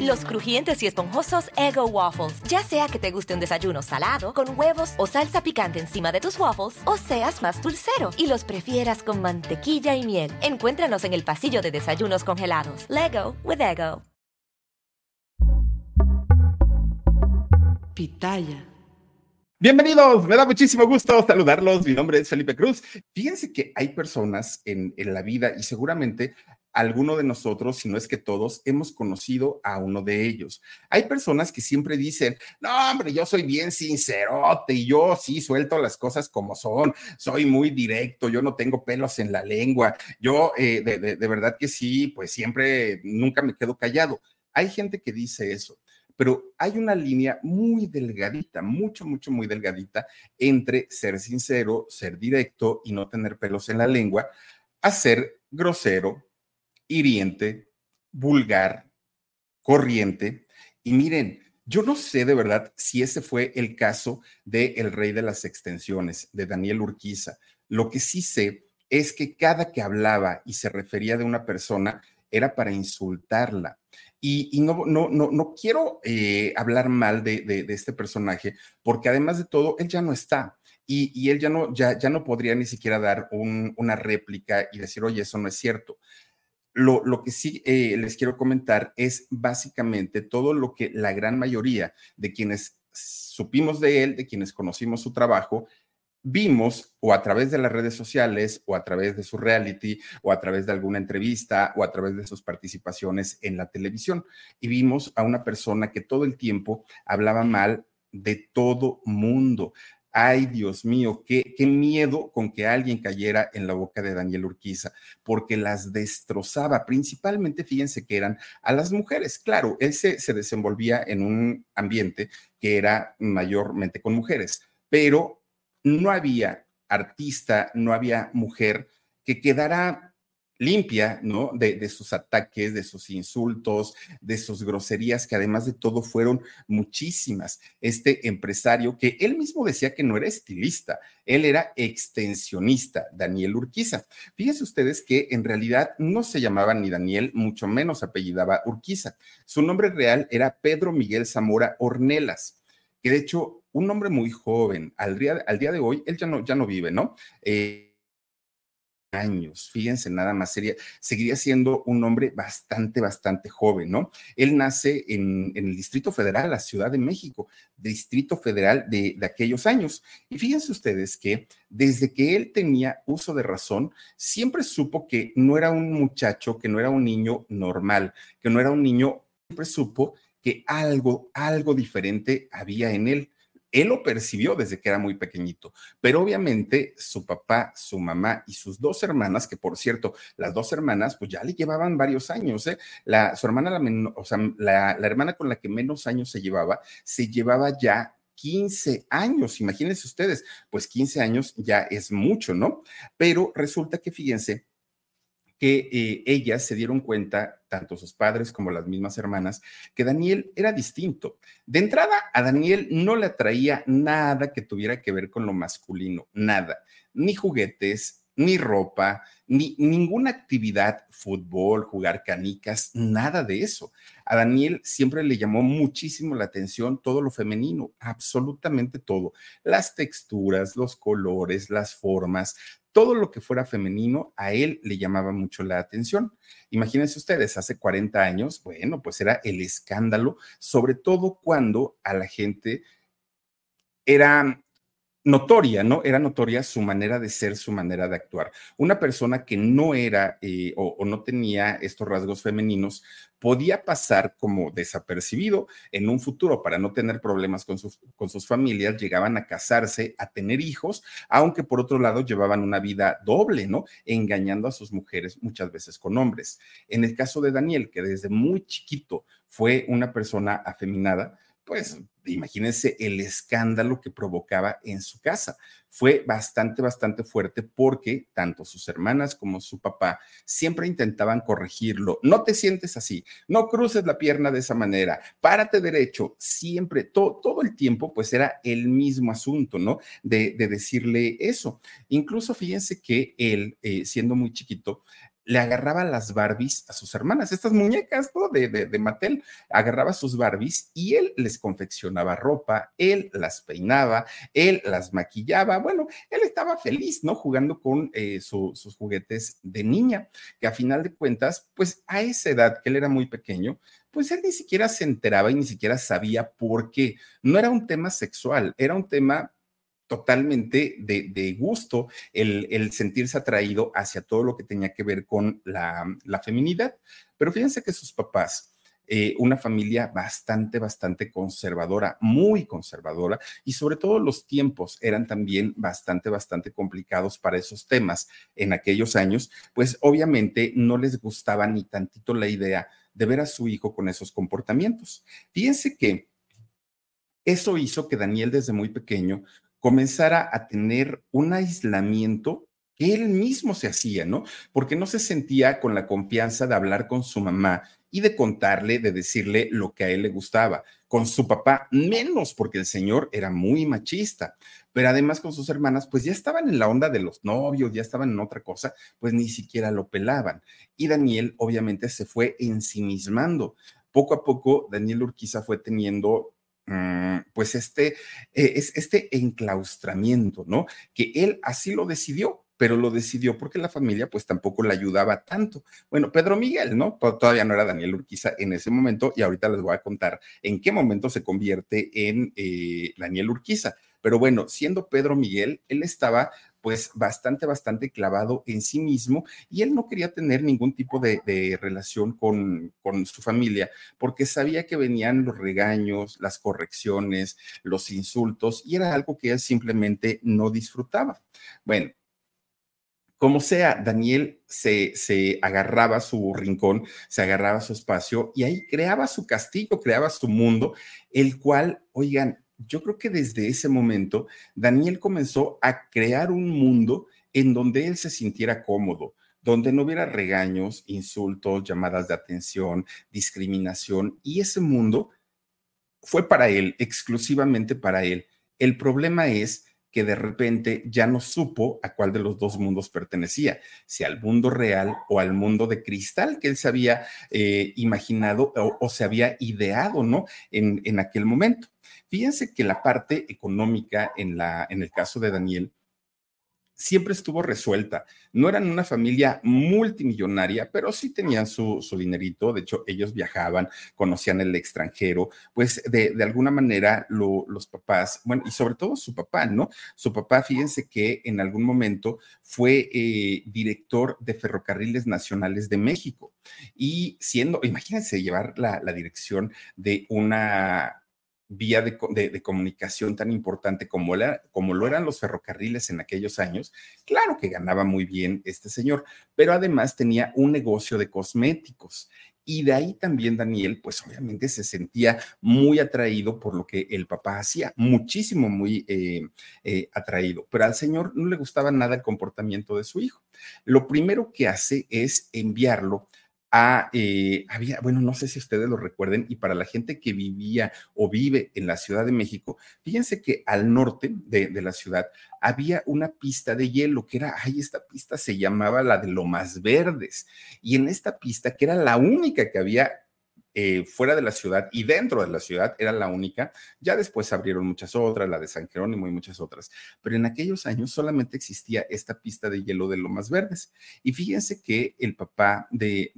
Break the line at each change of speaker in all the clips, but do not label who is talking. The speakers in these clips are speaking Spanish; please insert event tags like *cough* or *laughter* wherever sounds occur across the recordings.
Los crujientes y esponjosos Ego Waffles. Ya sea que te guste un desayuno salado, con huevos o salsa picante encima de tus waffles, o seas más dulcero y los prefieras con mantequilla y miel. Encuéntranos en el pasillo de desayunos congelados. Lego with Ego.
Pitaya.
Bienvenidos, me da muchísimo gusto saludarlos. Mi nombre es Felipe Cruz. Fíjense que hay personas en, en la vida y seguramente alguno de nosotros, si no es que todos, hemos conocido a uno de ellos. Hay personas que siempre dicen, no, hombre, yo soy bien sincerote y yo sí suelto las cosas como son, soy muy directo, yo no tengo pelos en la lengua, yo eh, de, de, de verdad que sí, pues siempre, nunca me quedo callado. Hay gente que dice eso pero hay una línea muy delgadita, mucho, mucho, muy delgadita entre ser sincero, ser directo y no tener pelos en la lengua, a ser grosero, hiriente, vulgar, corriente. Y miren, yo no sé de verdad si ese fue el caso de El Rey de las Extensiones, de Daniel Urquiza. Lo que sí sé es que cada que hablaba y se refería de una persona era para insultarla. Y, no, no, no, no quiero eh, hablar mal de, de, este personaje, porque además de todo, él ya no está. Y, y él ya no, ya, ya no podría ni siquiera dar un, una réplica y decir, oye, eso no es cierto. Lo, que sí eh, les quiero comentar es básicamente todo lo que la gran mayoría de quienes supimos de él, de quienes conocimos su trabajo, vimos o a través de las redes sociales o a través de su reality o a través de alguna entrevista o a través de sus participaciones en la televisión. Y vimos a una persona que todo el tiempo hablaba mal de todo mundo. Ay, Dios mío, qué, qué, miedo con que alguien cayera en la boca de Daniel Urquiza, porque las destrozaba, principalmente, fíjense que eran a las mujeres. Claro, él se, se desenvolvía en un ambiente que era mayormente con mujeres, pero no había artista, no había mujer que quedara limpia, ¿no? De, de, sus ataques, de sus insultos, de sus groserías, que además de todo fueron muchísimas. Este empresario que él mismo decía que no era estilista, él era extensionista, Daniel Urquiza. Fíjense ustedes que en realidad no se llamaba ni Daniel, mucho menos apellidaba Urquiza. Su nombre real era Pedro Miguel Zamora Ornelas, que de hecho, un hombre muy joven, al día, al día de hoy, él ya no, ya no vive, ¿no? Eh, años, fíjense nada más, sería, seguiría siendo un hombre bastante, bastante joven, ¿no? Él nace en, en el Distrito Federal, la Ciudad de México, Distrito Federal de, de, aquellos años. Y fíjense ustedes que desde que él tenía uso de razón, siempre supo que no era un muchacho, que no era un niño normal, que no era un niño, siempre supo que algo, algo diferente había en él él lo percibió desde que era muy pequeñito, pero obviamente su papá, su mamá y sus dos hermanas, que por cierto, las dos hermanas, pues ya le llevaban varios años, ¿eh? La, su hermana, la, o sea, la, la hermana con la que menos años se llevaba, se llevaba ya 15 años, imagínense ustedes, pues 15 años ya es mucho, ¿no? Pero resulta que fíjense que eh, ellas se dieron cuenta, tanto sus padres como las mismas hermanas, que Daniel era distinto. De entrada, a Daniel no le atraía nada que tuviera que ver con lo masculino, nada, ni juguetes, ni ropa, ni ninguna actividad, fútbol, jugar canicas, nada de eso. A Daniel siempre le llamó muchísimo la atención todo lo femenino, absolutamente todo. Las texturas, los colores, las formas, todo lo que fuera femenino a él le llamaba mucho la atención. Imagínense ustedes, hace 40 años, bueno, pues era el escándalo, sobre todo cuando a la gente era notoria, ¿no? Era notoria su manera de ser, su manera de actuar. Una persona que no era eh, o, no tenía estos rasgos femeninos podía pasar como desapercibido en un futuro para no tener problemas con sus, con sus familias, llegaban a casarse, a tener hijos, aunque por otro lado llevaban una vida doble, ¿no? Engañando a sus mujeres muchas veces con hombres. En el caso de Daniel, que desde muy chiquito fue una persona afeminada, pues imagínense el escándalo que provocaba en su casa. Fue bastante, bastante fuerte porque tanto sus hermanas como su papá siempre intentaban corregirlo. No te sientes así, no cruces la pierna de esa manera, párate derecho, siempre, todo el tiempo, pues era el mismo asunto, ¿no? De, decirle eso. Incluso fíjense que él, eh, siendo muy chiquito, le agarraba las Barbies a sus hermanas, estas muñecas ¿no? de, de, de, Mattel, agarraba sus Barbies y él les confeccionaba ropa, él las peinaba, él las maquillaba, bueno, él estaba feliz, ¿no? Jugando con eh, sus juguetes de niña, que a final de cuentas, pues a esa edad, que él era muy pequeño, pues él ni siquiera se enteraba y ni siquiera sabía por qué. No era un tema sexual, era un tema totalmente de, gusto el, sentirse atraído hacia todo lo que tenía que ver con la, feminidad. Pero fíjense que sus papás, eh, una familia bastante, bastante conservadora, muy conservadora, y sobre todo los tiempos eran también bastante, bastante complicados para esos temas en aquellos años, pues obviamente no les gustaba ni tantito la idea de ver a su hijo con esos comportamientos. Fíjense que eso hizo que Daniel desde muy pequeño comenzara a tener un aislamiento que él mismo se hacía, ¿no? Porque no se sentía con la confianza de hablar con su mamá y de contarle, de decirle lo que a él le gustaba. Con su papá, menos, porque el señor era muy machista. Pero además con sus hermanas, pues ya estaban en la onda de los novios, ya estaban en otra cosa, pues ni siquiera lo pelaban. Y Daniel, obviamente, se fue ensimismando. Poco a poco, Daniel Urquiza fue teniendo pues este, eh, es este enclaustramiento, ¿no? Que él así lo decidió, pero lo decidió porque la familia pues tampoco le ayudaba tanto. Bueno, Pedro Miguel, ¿no? Todavía no era Daniel Urquiza en ese momento y ahorita les voy a contar en qué momento se convierte en eh, Daniel Urquiza. Pero bueno, siendo Pedro Miguel, él estaba pues bastante, bastante clavado en sí mismo y él no quería tener ningún tipo de, relación con, con, su familia porque sabía que venían los regaños, las correcciones, los insultos y era algo que él simplemente no disfrutaba. Bueno. Como sea, Daniel se, se agarraba su rincón, se agarraba su espacio y ahí creaba su castillo, creaba su mundo, el cual, oigan, yo creo que desde ese momento Daniel comenzó a crear un mundo en donde él se sintiera cómodo, donde no hubiera regaños, insultos, llamadas de atención, discriminación, y ese mundo fue para él, exclusivamente para él. El problema es que de repente ya no supo a cuál de los dos mundos pertenecía, si al mundo real o al mundo de cristal que él se había eh, imaginado o, se había ideado, ¿no? En, en aquel momento. Fíjense que la parte económica en, la, en el caso de Daniel siempre estuvo resuelta. No eran una familia multimillonaria, pero sí tenían su, su dinerito. De hecho, ellos viajaban, conocían el extranjero, pues de, alguna manera los papás, bueno, y sobre todo su papá, ¿no? Su papá, fíjense que en algún momento fue eh, director de Ferrocarriles Nacionales de México. Y siendo, imagínense llevar la, la dirección de una vía de, comunicación tan importante como, como lo eran los ferrocarriles en aquellos años, claro que ganaba muy bien este señor, pero además tenía un negocio de cosméticos. Y de ahí también Daniel, pues obviamente se sentía muy atraído por lo que el papá hacía, muchísimo, muy eh, eh, atraído. Pero al señor no le gustaba nada el comportamiento de su hijo. Lo primero que hace es enviarlo eh, había, bueno, no sé si ustedes lo recuerden, y para la gente que vivía o vive en la Ciudad de México, fíjense que al norte de, de la ciudad había una pista de hielo que era, ay, esta pista se llamaba la de Lomas Verdes, y en esta pista, que era la única que había eh, fuera de la ciudad y dentro de la ciudad era la única. Ya después abrieron muchas otras, la de San Jerónimo y muchas otras. Pero en aquellos años solamente existía esta pista de hielo de Lomas Verdes. Y fíjense que el papá de,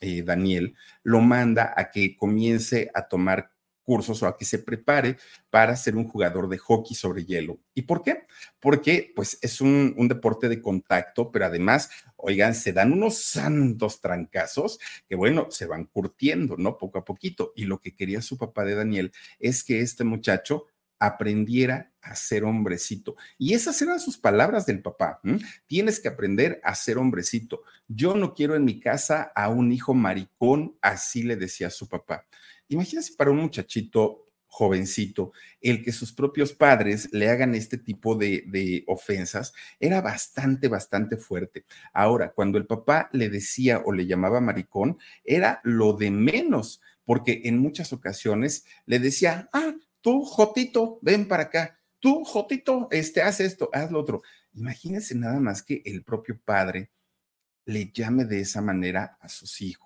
eh, Daniel lo manda a que comience a tomar cursos o a que se prepare para ser un jugador de hockey sobre hielo. ¿Y por qué? Porque pues es un, deporte de contacto, pero además, oigan, se dan unos santos trancazos que bueno, se van curtiendo, ¿no? Poco a poquito. Y lo que quería su papá de Daniel es que este muchacho aprendiera a ser hombrecito. Y esas eran sus palabras del papá. Tienes que aprender a ser hombrecito. Yo no quiero en mi casa a un hijo maricón, así le decía su papá. Imagínense para un muchachito jovencito, el que sus propios padres le hagan este tipo de, ofensas era bastante, bastante fuerte. Ahora, cuando el papá le decía o le llamaba maricón, era lo de menos, porque en muchas ocasiones le decía, ah, tú, Jotito, ven para acá, tú, Jotito, este, haz esto, haz lo otro. Imagínense nada más que el propio padre le llame de esa manera a sus hijos.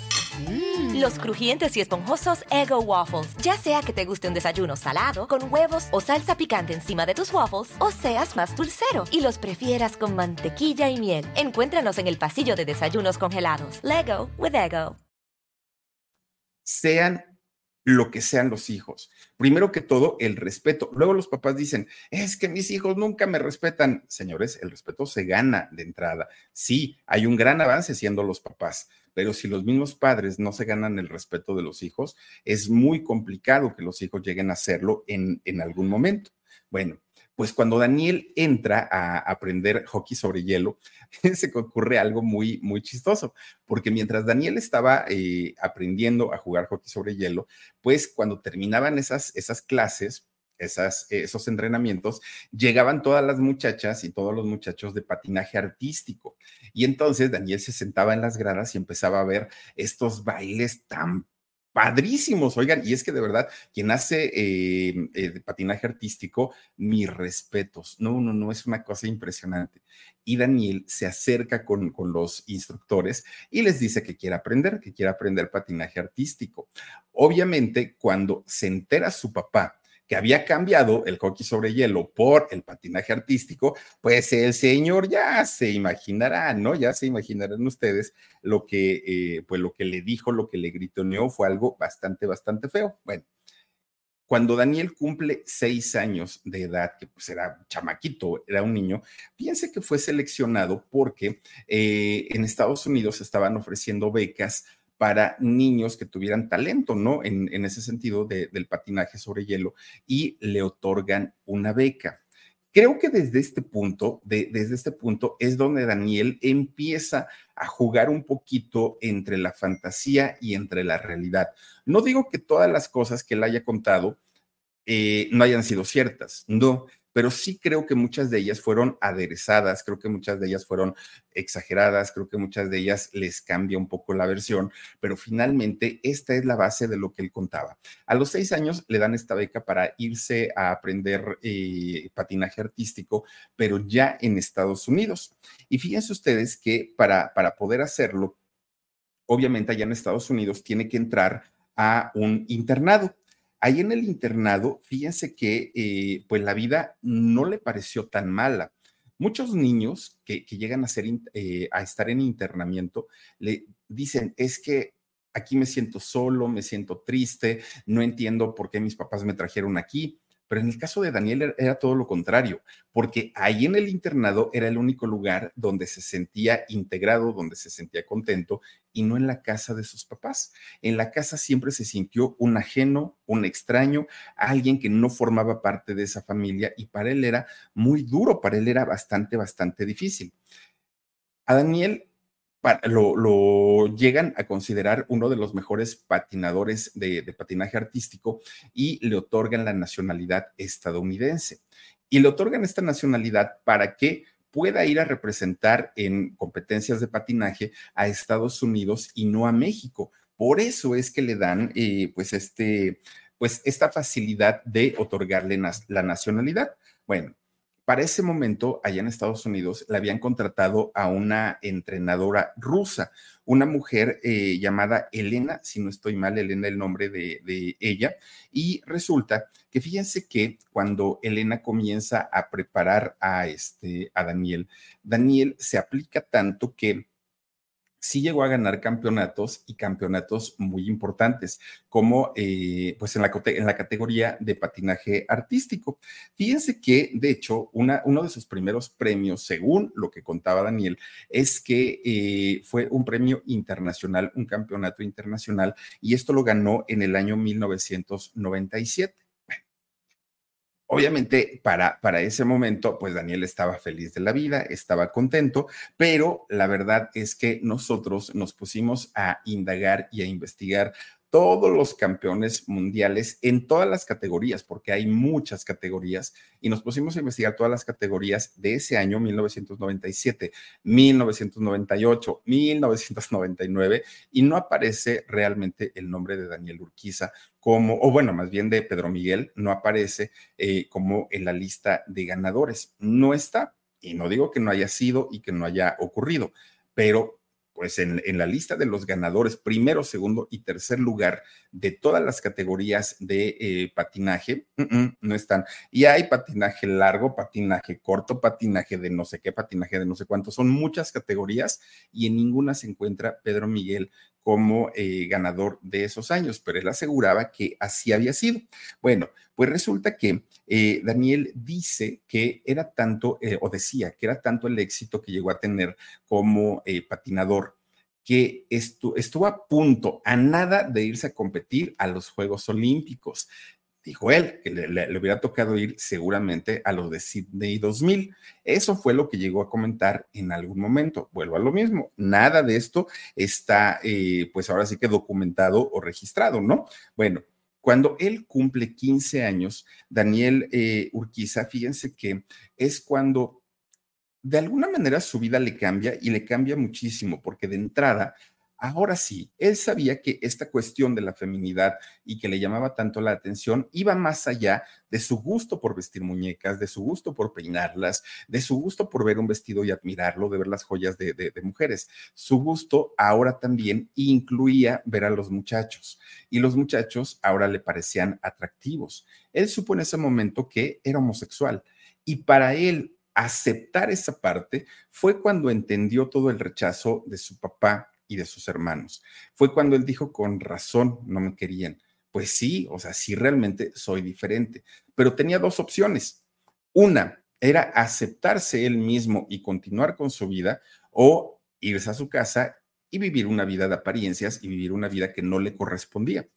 Los crujientes y esponjosos Ego Waffles. Ya sea que te guste un desayuno salado, con huevos o salsa picante encima de tus waffles, o seas más dulcero y los prefieras con mantequilla y miel. Encuéntranos en el pasillo de desayunos congelados. Lego with Ego.
Sean lo que sean los hijos. Primero que todo, el respeto. Luego los papás dicen, es que mis hijos nunca me respetan. Señores, el respeto se gana de entrada. Sí, hay un gran avance siendo los papás, pero si los mismos padres no se ganan el respeto de los hijos, es muy complicado que los hijos lleguen a hacerlo en, en algún momento. Bueno, pues cuando Daniel entra a aprender hockey sobre hielo, *laughs* se ocurre algo muy, muy chistoso, porque mientras Daniel estaba eh, aprendiendo a jugar hockey sobre hielo, pues cuando terminaban esas, esas clases, esos entrenamientos, llegaban todas las muchachas y todos los muchachos de patinaje artístico. Y entonces Daniel se sentaba en las gradas y empezaba a ver estos bailes tan padrísimos, oigan, y es que de verdad, quien hace eh, eh, patinaje artístico, mis respetos, no, no, no, es una cosa impresionante. Y Daniel se acerca con, con los instructores y les dice que quiere aprender, que quiere aprender patinaje artístico. Obviamente, cuando se entera su papá que había cambiado el hockey sobre hielo por el patinaje artístico, pues el señor ya se imaginará, ¿no? Ya se imaginarán ustedes lo que, eh, pues lo que le dijo, lo que le gritoneó fue algo bastante, bastante feo. Bueno, cuando Daniel cumple seis años de edad, que pues era chamaquito, era un niño, piense que fue seleccionado porque eh, en Estados Unidos estaban ofreciendo becas para niños que tuvieran talento, ¿no? En, ese sentido del patinaje sobre hielo y le otorgan una beca. Creo que desde este punto, desde este punto es donde Daniel empieza a jugar un poquito entre la fantasía y entre la realidad. No digo que todas las cosas que él haya contado eh, no hayan sido ciertas, no, pero sí creo que muchas de ellas fueron aderezadas, creo que muchas de ellas fueron exageradas, creo que muchas de ellas les cambia un poco la versión, pero finalmente esta es la base de lo que él contaba. A los seis años le dan esta beca para irse a aprender eh, patinaje artístico, pero ya en Estados Unidos. Y fíjense ustedes que para, para poder hacerlo, obviamente allá en Estados Unidos tiene que entrar a un internado. Ahí en el internado, fíjense que eh, pues la vida no le pareció tan mala. Muchos niños que, llegan a, ser, eh, a estar en internamiento le dicen, es que aquí me siento solo, me siento triste, no entiendo por qué mis papás me trajeron aquí. Pero en el caso de Daniel era todo lo contrario, porque ahí en el internado era el único lugar donde se sentía integrado, donde se sentía contento y no en la casa de sus papás. En la casa siempre se sintió un ajeno, un extraño, alguien que no formaba parte de esa familia y para él era muy duro, para él era bastante, bastante difícil. A Daniel lo, llegan a considerar uno de los mejores patinadores de, patinaje artístico y le otorgan la nacionalidad estadounidense. Y le otorgan esta nacionalidad para que pueda ir a representar en competencias de patinaje a Estados Unidos y no a México. Por eso es que le dan eh, pues, este, pues esta facilidad de otorgarle la nacionalidad. Bueno, para ese momento, allá en Estados Unidos, le habían contratado a una entrenadora rusa, una mujer eh, llamada Elena, si no estoy mal, Elena el nombre de, de ella, y resulta que fíjense que cuando Elena comienza a preparar a, este, a Daniel, Daniel se aplica tanto que sí llegó a ganar campeonatos y campeonatos muy importantes, como eh, pues en la, en la, categoría de patinaje artístico. Fíjense que, de hecho, uno de sus primeros premios, según lo que contaba Daniel, es que eh, fue un premio internacional, un campeonato internacional, y esto lo ganó en el año 1997. Obviamente, para, para ese momento, pues Daniel estaba feliz de la vida, estaba contento, pero la verdad es que nosotros nos pusimos a indagar y a investigar todos los campeones mundiales en todas las categorías, porque hay muchas categorías, y nos pusimos a investigar todas las categorías de ese año, 1997, 1998, 1999, y no aparece realmente el nombre de Daniel Urquiza como, o bueno, más bien de Pedro Miguel, no aparece eh, como en la lista de ganadores. No está, y no digo que no haya sido y que no haya ocurrido, pero pues en, la lista de los ganadores, primero, segundo y tercer lugar de todas las categorías de eh, patinaje, no están. Y hay patinaje largo, patinaje corto, patinaje de no sé qué, patinaje de no sé cuánto, son muchas categorías y en ninguna se encuentra Pedro Miguel como eh, ganador de esos años, pero él aseguraba que así había sido. Bueno, pues resulta que eh, Daniel dice que era tanto, o decía que era tanto el éxito que llegó a tener como patinador que estuvo a punto, a nada de irse a competir a los Juegos Olímpicos. Dijo él que le, hubiera tocado ir seguramente a los de Sydney 2000. Eso fue lo que llegó a comentar en algún momento. Vuelvo a lo mismo. Nada de esto está, eh, pues ahora sí que documentado o registrado, ¿no? Bueno, cuando él cumple 15 años, Daniel eh, Urquiza, fíjense que es cuando de alguna manera su vida le cambia y le cambia muchísimo, porque de entrada, ahora sí, él sabía que esta cuestión de la feminidad y que le llamaba tanto la atención iba más allá de su gusto por vestir muñecas, de su gusto por peinarlas, de su gusto por ver un vestido y admirarlo, de ver las joyas de, mujeres. Su gusto ahora también incluía ver a los muchachos y los muchachos ahora le parecían atractivos. Él supo en ese momento que era homosexual y para él aceptar esa parte fue cuando entendió todo el rechazo de su papá y de sus hermanos. Fue cuando él dijo, con razón, no me querían. Pues sí, o sea, sí realmente soy diferente, pero tenía dos opciones. Una era aceptarse él mismo y continuar con su vida o irse a su casa y vivir una vida de apariencias y vivir una vida que no le correspondía.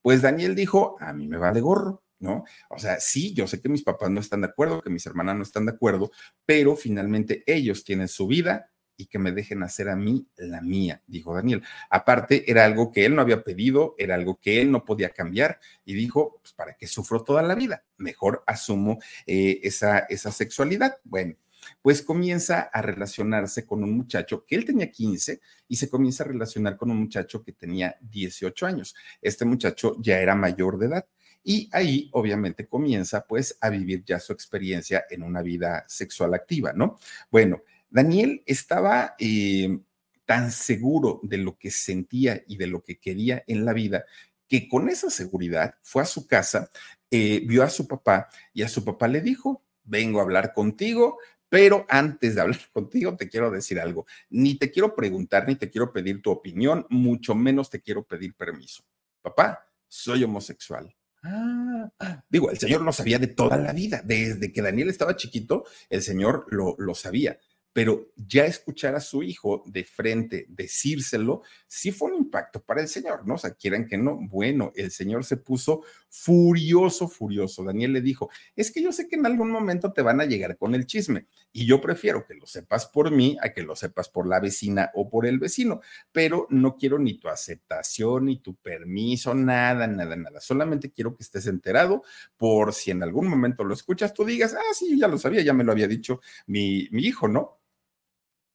Pues Daniel dijo, a mí me va de gorro, ¿no? O sea, sí, yo sé que mis papás no están de acuerdo, que mis hermanas no están de acuerdo, pero finalmente ellos tienen su vida y que me dejen hacer a mí la mía, dijo Daniel. Aparte, era algo que él no había pedido, era algo que él no podía cambiar y dijo, pues para qué sufro toda la vida, mejor asumo eh, esa, esa sexualidad. Bueno, pues comienza a relacionarse con un muchacho que él tenía 15 y se comienza a relacionar con un muchacho que tenía 18 años. Este muchacho ya era mayor de edad. Y ahí obviamente comienza pues a vivir ya su experiencia en una vida sexual activa, ¿no? Bueno, Daniel estaba eh, tan seguro de lo que sentía y de lo que quería en la vida que con esa seguridad fue a su casa, eh, vio a su papá y a su papá le dijo, vengo a hablar contigo, pero antes de hablar *laughs* contigo te quiero decir algo. Ni te quiero preguntar, ni te quiero pedir tu opinión, mucho menos te quiero pedir permiso. Papá, soy homosexual. Ah, digo, el Señor lo sabía de toda la vida, desde que Daniel estaba chiquito, el Señor lo, lo sabía pero ya escuchar a su hijo de frente decírselo, sí fue un impacto para el Señor, ¿no? O sea, quieran que no. Bueno, el Señor se puso furioso, furioso. Daniel le dijo, es que yo sé que en algún momento te van a llegar con el chisme y yo prefiero que lo sepas por mí a que lo sepas por la vecina o por el vecino, pero no quiero ni tu aceptación, ni tu permiso, nada, nada, nada. Solamente quiero que estés enterado por si en algún momento lo escuchas, tú digas, ah, sí, ya lo sabía, ya me lo había dicho mi, mi hijo, ¿no?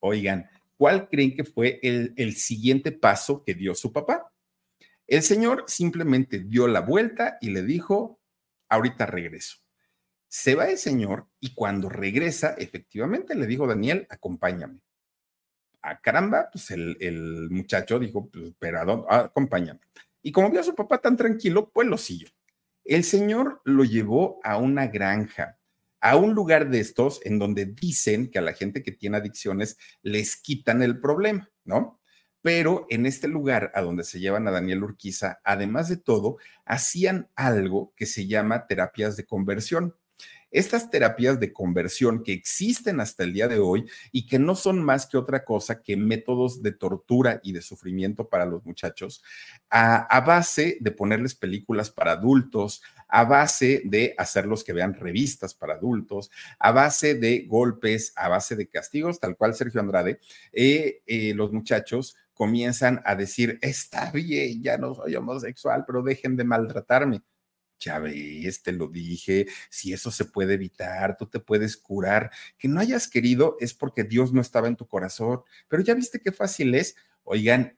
Oigan, ¿cuál creen que fue el, siguiente paso que dio su papá? El señor simplemente dio la vuelta y le dijo, ahorita regreso. Se va el señor y cuando regresa, efectivamente le dijo Daniel, acompáñame. A caramba, pues el, muchacho dijo, pues, pero acompáñame. Y como vio a su papá tan tranquilo, pues lo siguió. El señor lo llevó a una granja, a un lugar de estos en donde dicen que a la gente que tiene adicciones les quitan el problema, ¿no? Pero en este lugar a donde se llevan a Daniel Urquiza, además de todo, hacían algo que se llama terapias de conversión estas terapias de conversión que existen hasta el día de hoy y que no son más que otra cosa que métodos de tortura y de sufrimiento para los muchachos, a, base de ponerles películas para adultos, a base de hacerlos que vean revistas para adultos, a base de golpes, a base de castigos, tal cual Sergio Andrade, eh, eh, los muchachos comienzan a decir, está bien, ya no soy homosexual, pero dejen de maltratarme ya te lo dije, si eso se puede evitar, tú te puedes curar. Que no hayas querido es porque Dios no estaba en tu corazón, pero ya viste qué fácil es. Oigan,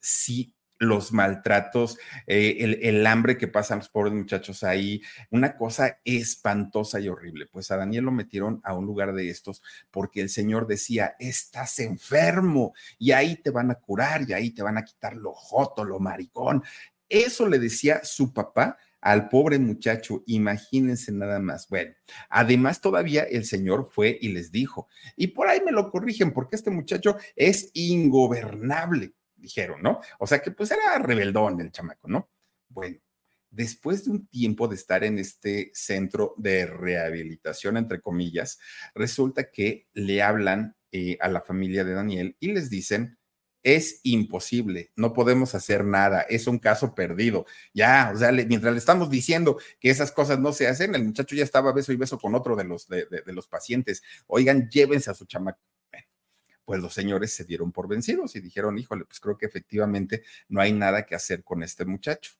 si los maltratos, eh, el, el, hambre que pasan los pobres muchachos ahí, una cosa espantosa y horrible. Pues a Daniel lo metieron a un lugar de estos porque el Señor decía, estás enfermo y ahí te van a curar y ahí te van a quitar lo joto, lo maricón. Eso le decía su papá al pobre muchacho, imagínense nada más. Bueno, además todavía el señor fue y les dijo, y por ahí me lo corrigen porque este muchacho es ingobernable, dijeron, ¿no? O sea que pues era rebeldón el chamaco, ¿no? Bueno, después de un tiempo de estar en este centro de rehabilitación, entre comillas, resulta que le hablan eh, a la familia de Daniel y les dicen, es imposible, no podemos hacer nada, es un caso perdido. Ya, o sea, mientras le estamos diciendo que esas cosas no se hacen, el muchacho ya estaba beso y beso con otro de los, de, los pacientes. Oigan, llévense a su chamaco. pues los señores se dieron por vencidos y dijeron, híjole, pues creo que efectivamente no hay nada que hacer con este muchacho.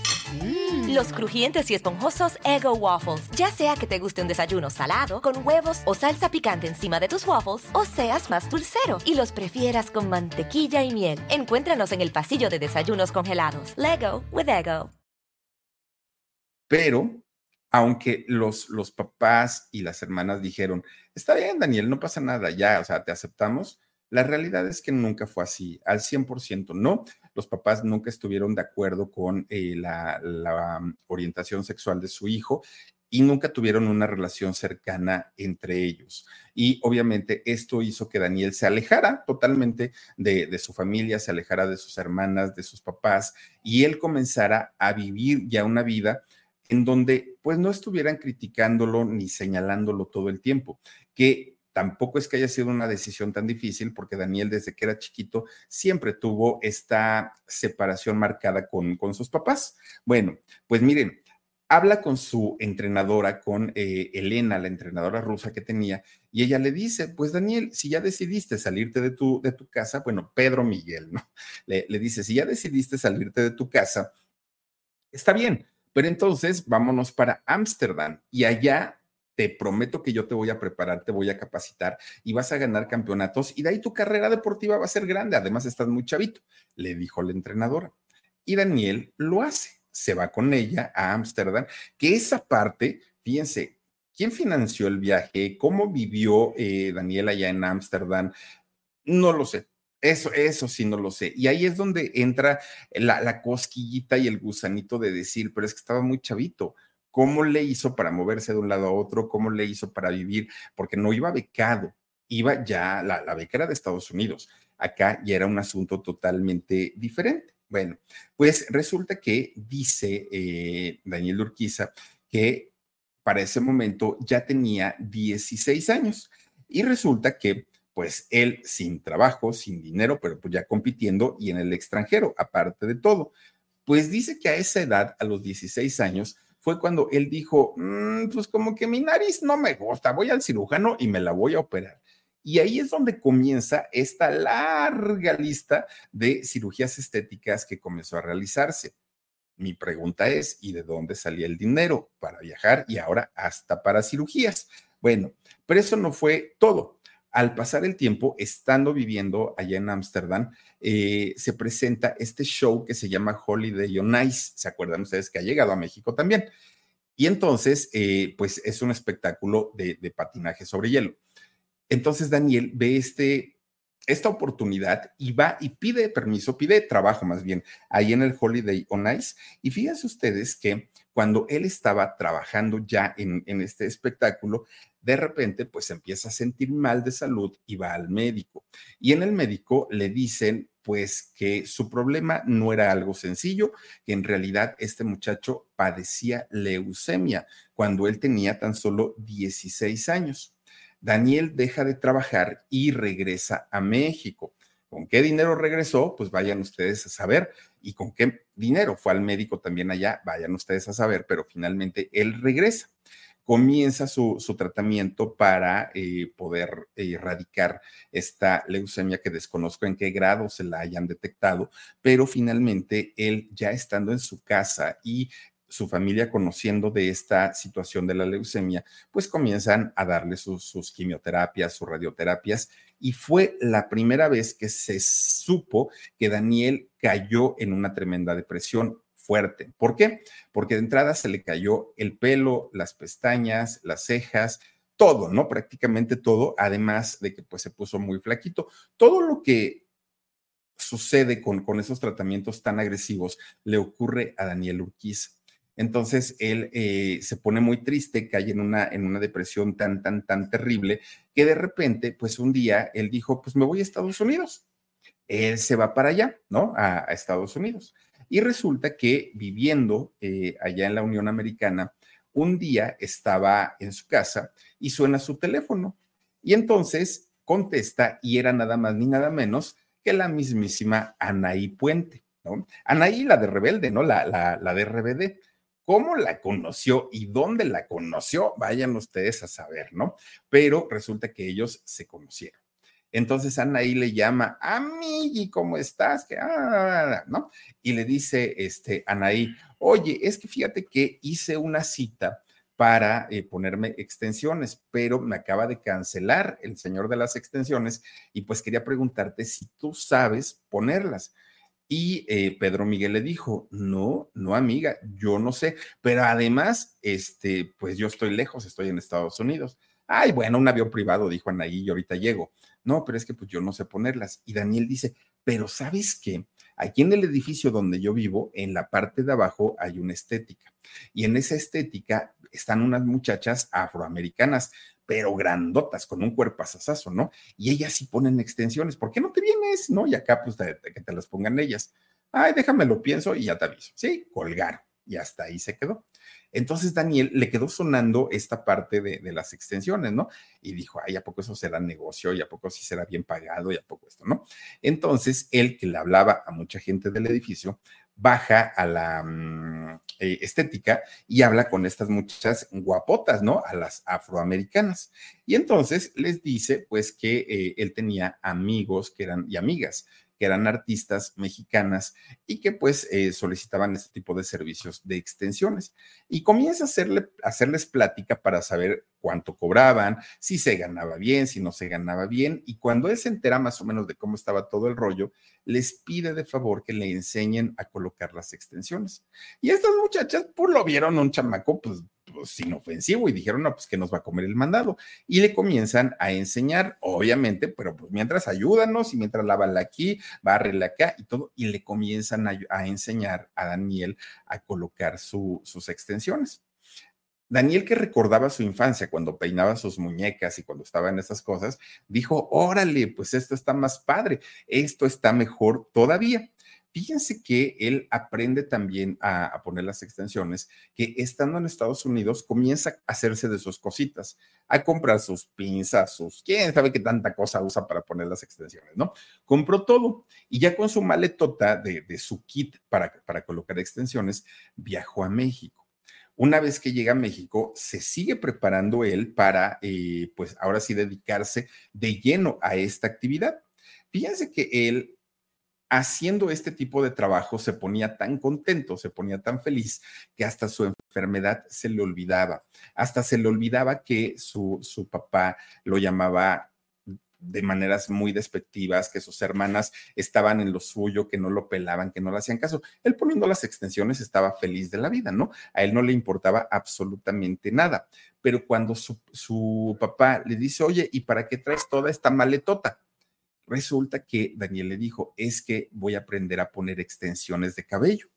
Mm. Los crujientes y esponjosos Ego Waffles. Ya sea que te guste un desayuno salado, con huevos o salsa picante encima de tus waffles, o seas más dulcero y los prefieras con mantequilla y miel. Encuéntranos en el pasillo de desayunos congelados. Lego with Ego.
Pero, aunque los, los papás y las hermanas dijeron, está bien, Daniel, no pasa nada, ya, o sea, te aceptamos, la realidad es que nunca fue así, al 100% no. Los papás nunca estuvieron de acuerdo con eh, la, mm, orientación sexual de su hijo y nunca tuvieron una relación cercana entre ellos. Y obviamente esto hizo que Daniel se alejara totalmente de, de, su familia, se alejara de sus hermanas, de sus papás, y él comenzara a vivir ya una vida en donde pues no estuvieran criticándolo ni señalándolo todo el tiempo, que tampoco es que haya sido una decisión tan difícil porque Daniel desde que era chiquito siempre tuvo esta separación marcada con, con sus papás. Bueno, pues miren, habla con su entrenadora, con eh, Elena, la entrenadora rusa que tenía, y ella le dice, pues Daniel, si ya decidiste salirte de tu, de tu casa, bueno, Pedro Miguel, ¿no? *laughs* Le, le dice, si ya decidiste salirte de tu casa, está bien, pero entonces vámonos para Ámsterdam y allá te prometo que yo te voy a preparar, te voy a capacitar y vas a ganar campeonatos y de ahí tu carrera deportiva va a ser grande. Además, estás muy chavito, le dijo la entrenadora. Y Daniel lo hace, se va con ella a Ámsterdam, que esa parte, fíjense, ¿quién financió el viaje? ¿Cómo vivió eh, Daniel allá en Ámsterdam? No lo sé, eso, eso sí no lo sé. Y ahí es donde entra la, la, cosquillita y el gusanito de decir, pero es que estaba muy chavito cómo le hizo para moverse de un lado a otro, cómo le hizo para vivir, porque no iba becado, iba ya, la, beca era de Estados Unidos, acá ya era un asunto totalmente diferente. Bueno, pues resulta que dice eh, Daniel Urquiza que para ese momento ya tenía 16 años y resulta que pues él sin trabajo, sin dinero, pero pues ya compitiendo y en el extranjero, aparte de todo, pues dice que a esa edad, a los 16 años, fue cuando él dijo, mm, pues como que mi nariz no me gusta, voy al cirujano y me la voy a operar. Y ahí es donde comienza esta larga lista de cirugías estéticas que comenzó a realizarse. Mi pregunta es, ¿y de dónde salía el dinero para viajar y ahora hasta para cirugías? Bueno, pero eso no fue todo. Al pasar el tiempo, estando viviendo allá en Ámsterdam, eh, se presenta este show que se llama Holiday on Ice. ¿Se acuerdan ustedes que ha llegado a México también? Y entonces, eh, pues es un espectáculo de, patinaje sobre hielo. Entonces Daniel ve este esta oportunidad y va y pide permiso, pide trabajo más bien, ahí en el Holiday on Ice. Y fíjense ustedes que cuando él estaba trabajando ya en este espectáculo, de repente pues empieza a sentir mal de salud y va al médico. Y en el médico le dicen pues que su problema no era algo sencillo, que en realidad este muchacho padecía leucemia cuando él tenía tan solo 16 años. Daniel deja de trabajar y regresa a México. ¿Con qué dinero regresó? Pues vayan ustedes a saber. ¿Y con qué dinero? Fue al médico también allá, vayan ustedes a saber, pero finalmente él regresa. Comienza su, tratamiento para eh, poder erradicar esta leucemia que desconozco en qué grado se la hayan detectado, pero finalmente él ya estando en su casa y su familia conociendo de esta situación de la leucemia, pues comienzan a darle sus, quimioterapias, sus radioterapias, y fue la primera vez que se supo que Daniel cayó en una tremenda depresión fuerte. ¿Por qué? Porque de entrada se le cayó el pelo, las pestañas, las cejas, todo, ¿no? Prácticamente todo, además de que pues se puso muy flaquito. Todo lo que sucede con, con esos tratamientos tan agresivos le ocurre a Daniel Urquiza. Entonces él eh, se pone muy triste, cae en una, en una depresión tan, tan, tan terrible, que de repente, pues un día él dijo, pues me voy a Estados Unidos. Él se va para allá, ¿no? A, Estados Unidos. Y resulta que viviendo eh, allá en la Unión Americana, un día estaba en su casa y suena su teléfono. Y entonces contesta y era nada más ni nada menos que la mismísima Anaí Puente, ¿no? Anaí, la de Rebelde, ¿no? La, la, la de RBD cómo la conoció y dónde la conoció, vayan ustedes a saber, ¿no? Pero resulta que ellos se conocieron. Entonces Anaí le llama, Amigui, ¿cómo estás? Que, ah, ¿no? Y le dice, este, Anaí, oye, es que fíjate que hice una cita para eh, ponerme extensiones, pero me acaba de cancelar el señor de las extensiones y pues quería preguntarte si tú sabes ponerlas. Y eh, Pedro Miguel le dijo, no, no amiga, yo no sé, pero además, este, pues yo estoy lejos, estoy en Estados Unidos. Ay, bueno, un avión privado, dijo Anaí, y ahorita llego. No, pero es que pues yo no sé ponerlas. Y Daniel dice, pero ¿sabes qué? Aquí en el edificio donde yo vivo, en la parte de abajo hay una estética. Y en esa estética están unas muchachas afroamericanas pero grandotas, con un cuerpo asasazo, ¿no? Y ellas sí ponen extensiones, ¿por qué no te vienes? ¿No? Y acá, pues, que te las pongan ellas. Ay, déjame lo pienso y ya te aviso. Sí, colgar. Y hasta ahí se quedó. Entonces Daniel le quedó sonando esta parte de, las extensiones, ¿no? Y dijo, ay, ¿a poco eso será negocio? ¿Y a poco sí será bien pagado? ¿Y a poco esto, no? Entonces él, que le hablaba a mucha gente del edificio, baja a la mm, eh, estética y habla con estas muchachas guapotas, ¿no? A las afroamericanas. Y entonces les dice, pues, que eh, él tenía amigos que eran y amigas que eran artistas mexicanas y que pues eh, solicitaban este tipo de servicios de extensiones. Y comienza a hacerle, hacerles plática para saber cuánto cobraban, si se ganaba bien, si no se ganaba bien. Y cuando él se entera más o menos de cómo estaba todo el rollo, les pide de favor que le enseñen a colocar las extensiones. Y estas muchachas, pues lo vieron un chamaco, pues pues, inofensivo y dijeron, no, pues que nos va a comer el mandado. Y le comienzan a enseñar, obviamente, pero pues mientras ayúdanos y mientras lávala aquí, bárrela acá y todo, y le comienzan a, enseñar a Daniel a colocar sus extensiones. Daniel, que recordaba su infancia cuando peinaba sus muñecas y cuando estaba en esas cosas, dijo, órale, pues esto está más padre, esto está mejor todavía. Fíjense que él aprende también a, poner las extensiones, que estando en Estados Unidos comienza a hacerse de sus cositas, a comprar sus pinzas, sus, quién sabe qué tanta cosa usa para poner las extensiones, ¿no? Compró todo y ya con su maletota de, su kit para, para colocar extensiones, viajó a México. Una vez que llega a México, se sigue preparando él para, eh, pues ahora sí, dedicarse de lleno a esta actividad. Fíjense que él haciendo este tipo de trabajo se ponía tan contento, se ponía tan feliz que hasta su enfermedad se le olvidaba. Hasta se le olvidaba que su, su papá lo llamaba de maneras muy despectivas, que sus hermanas estaban en lo suyo, que no lo pelaban, que no le hacían caso. Él poniendo las extensiones estaba feliz de la vida, ¿no? A él no le importaba absolutamente nada. Pero cuando su, su papá le dice, oye, ¿y para qué traes toda esta maletota? Resulta que Daniel le dijo, es que voy a aprender a poner extensiones de cabello.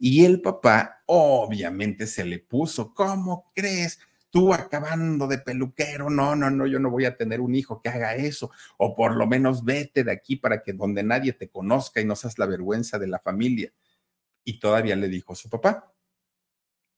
Y el papá obviamente se le puso, ¿cómo crees? tú acabando de peluquero, no, no, no, yo no voy a tener un hijo que haga eso, o por lo menos vete de aquí para que donde nadie te conozca y no seas la vergüenza de la familia. Y todavía le dijo a su papá.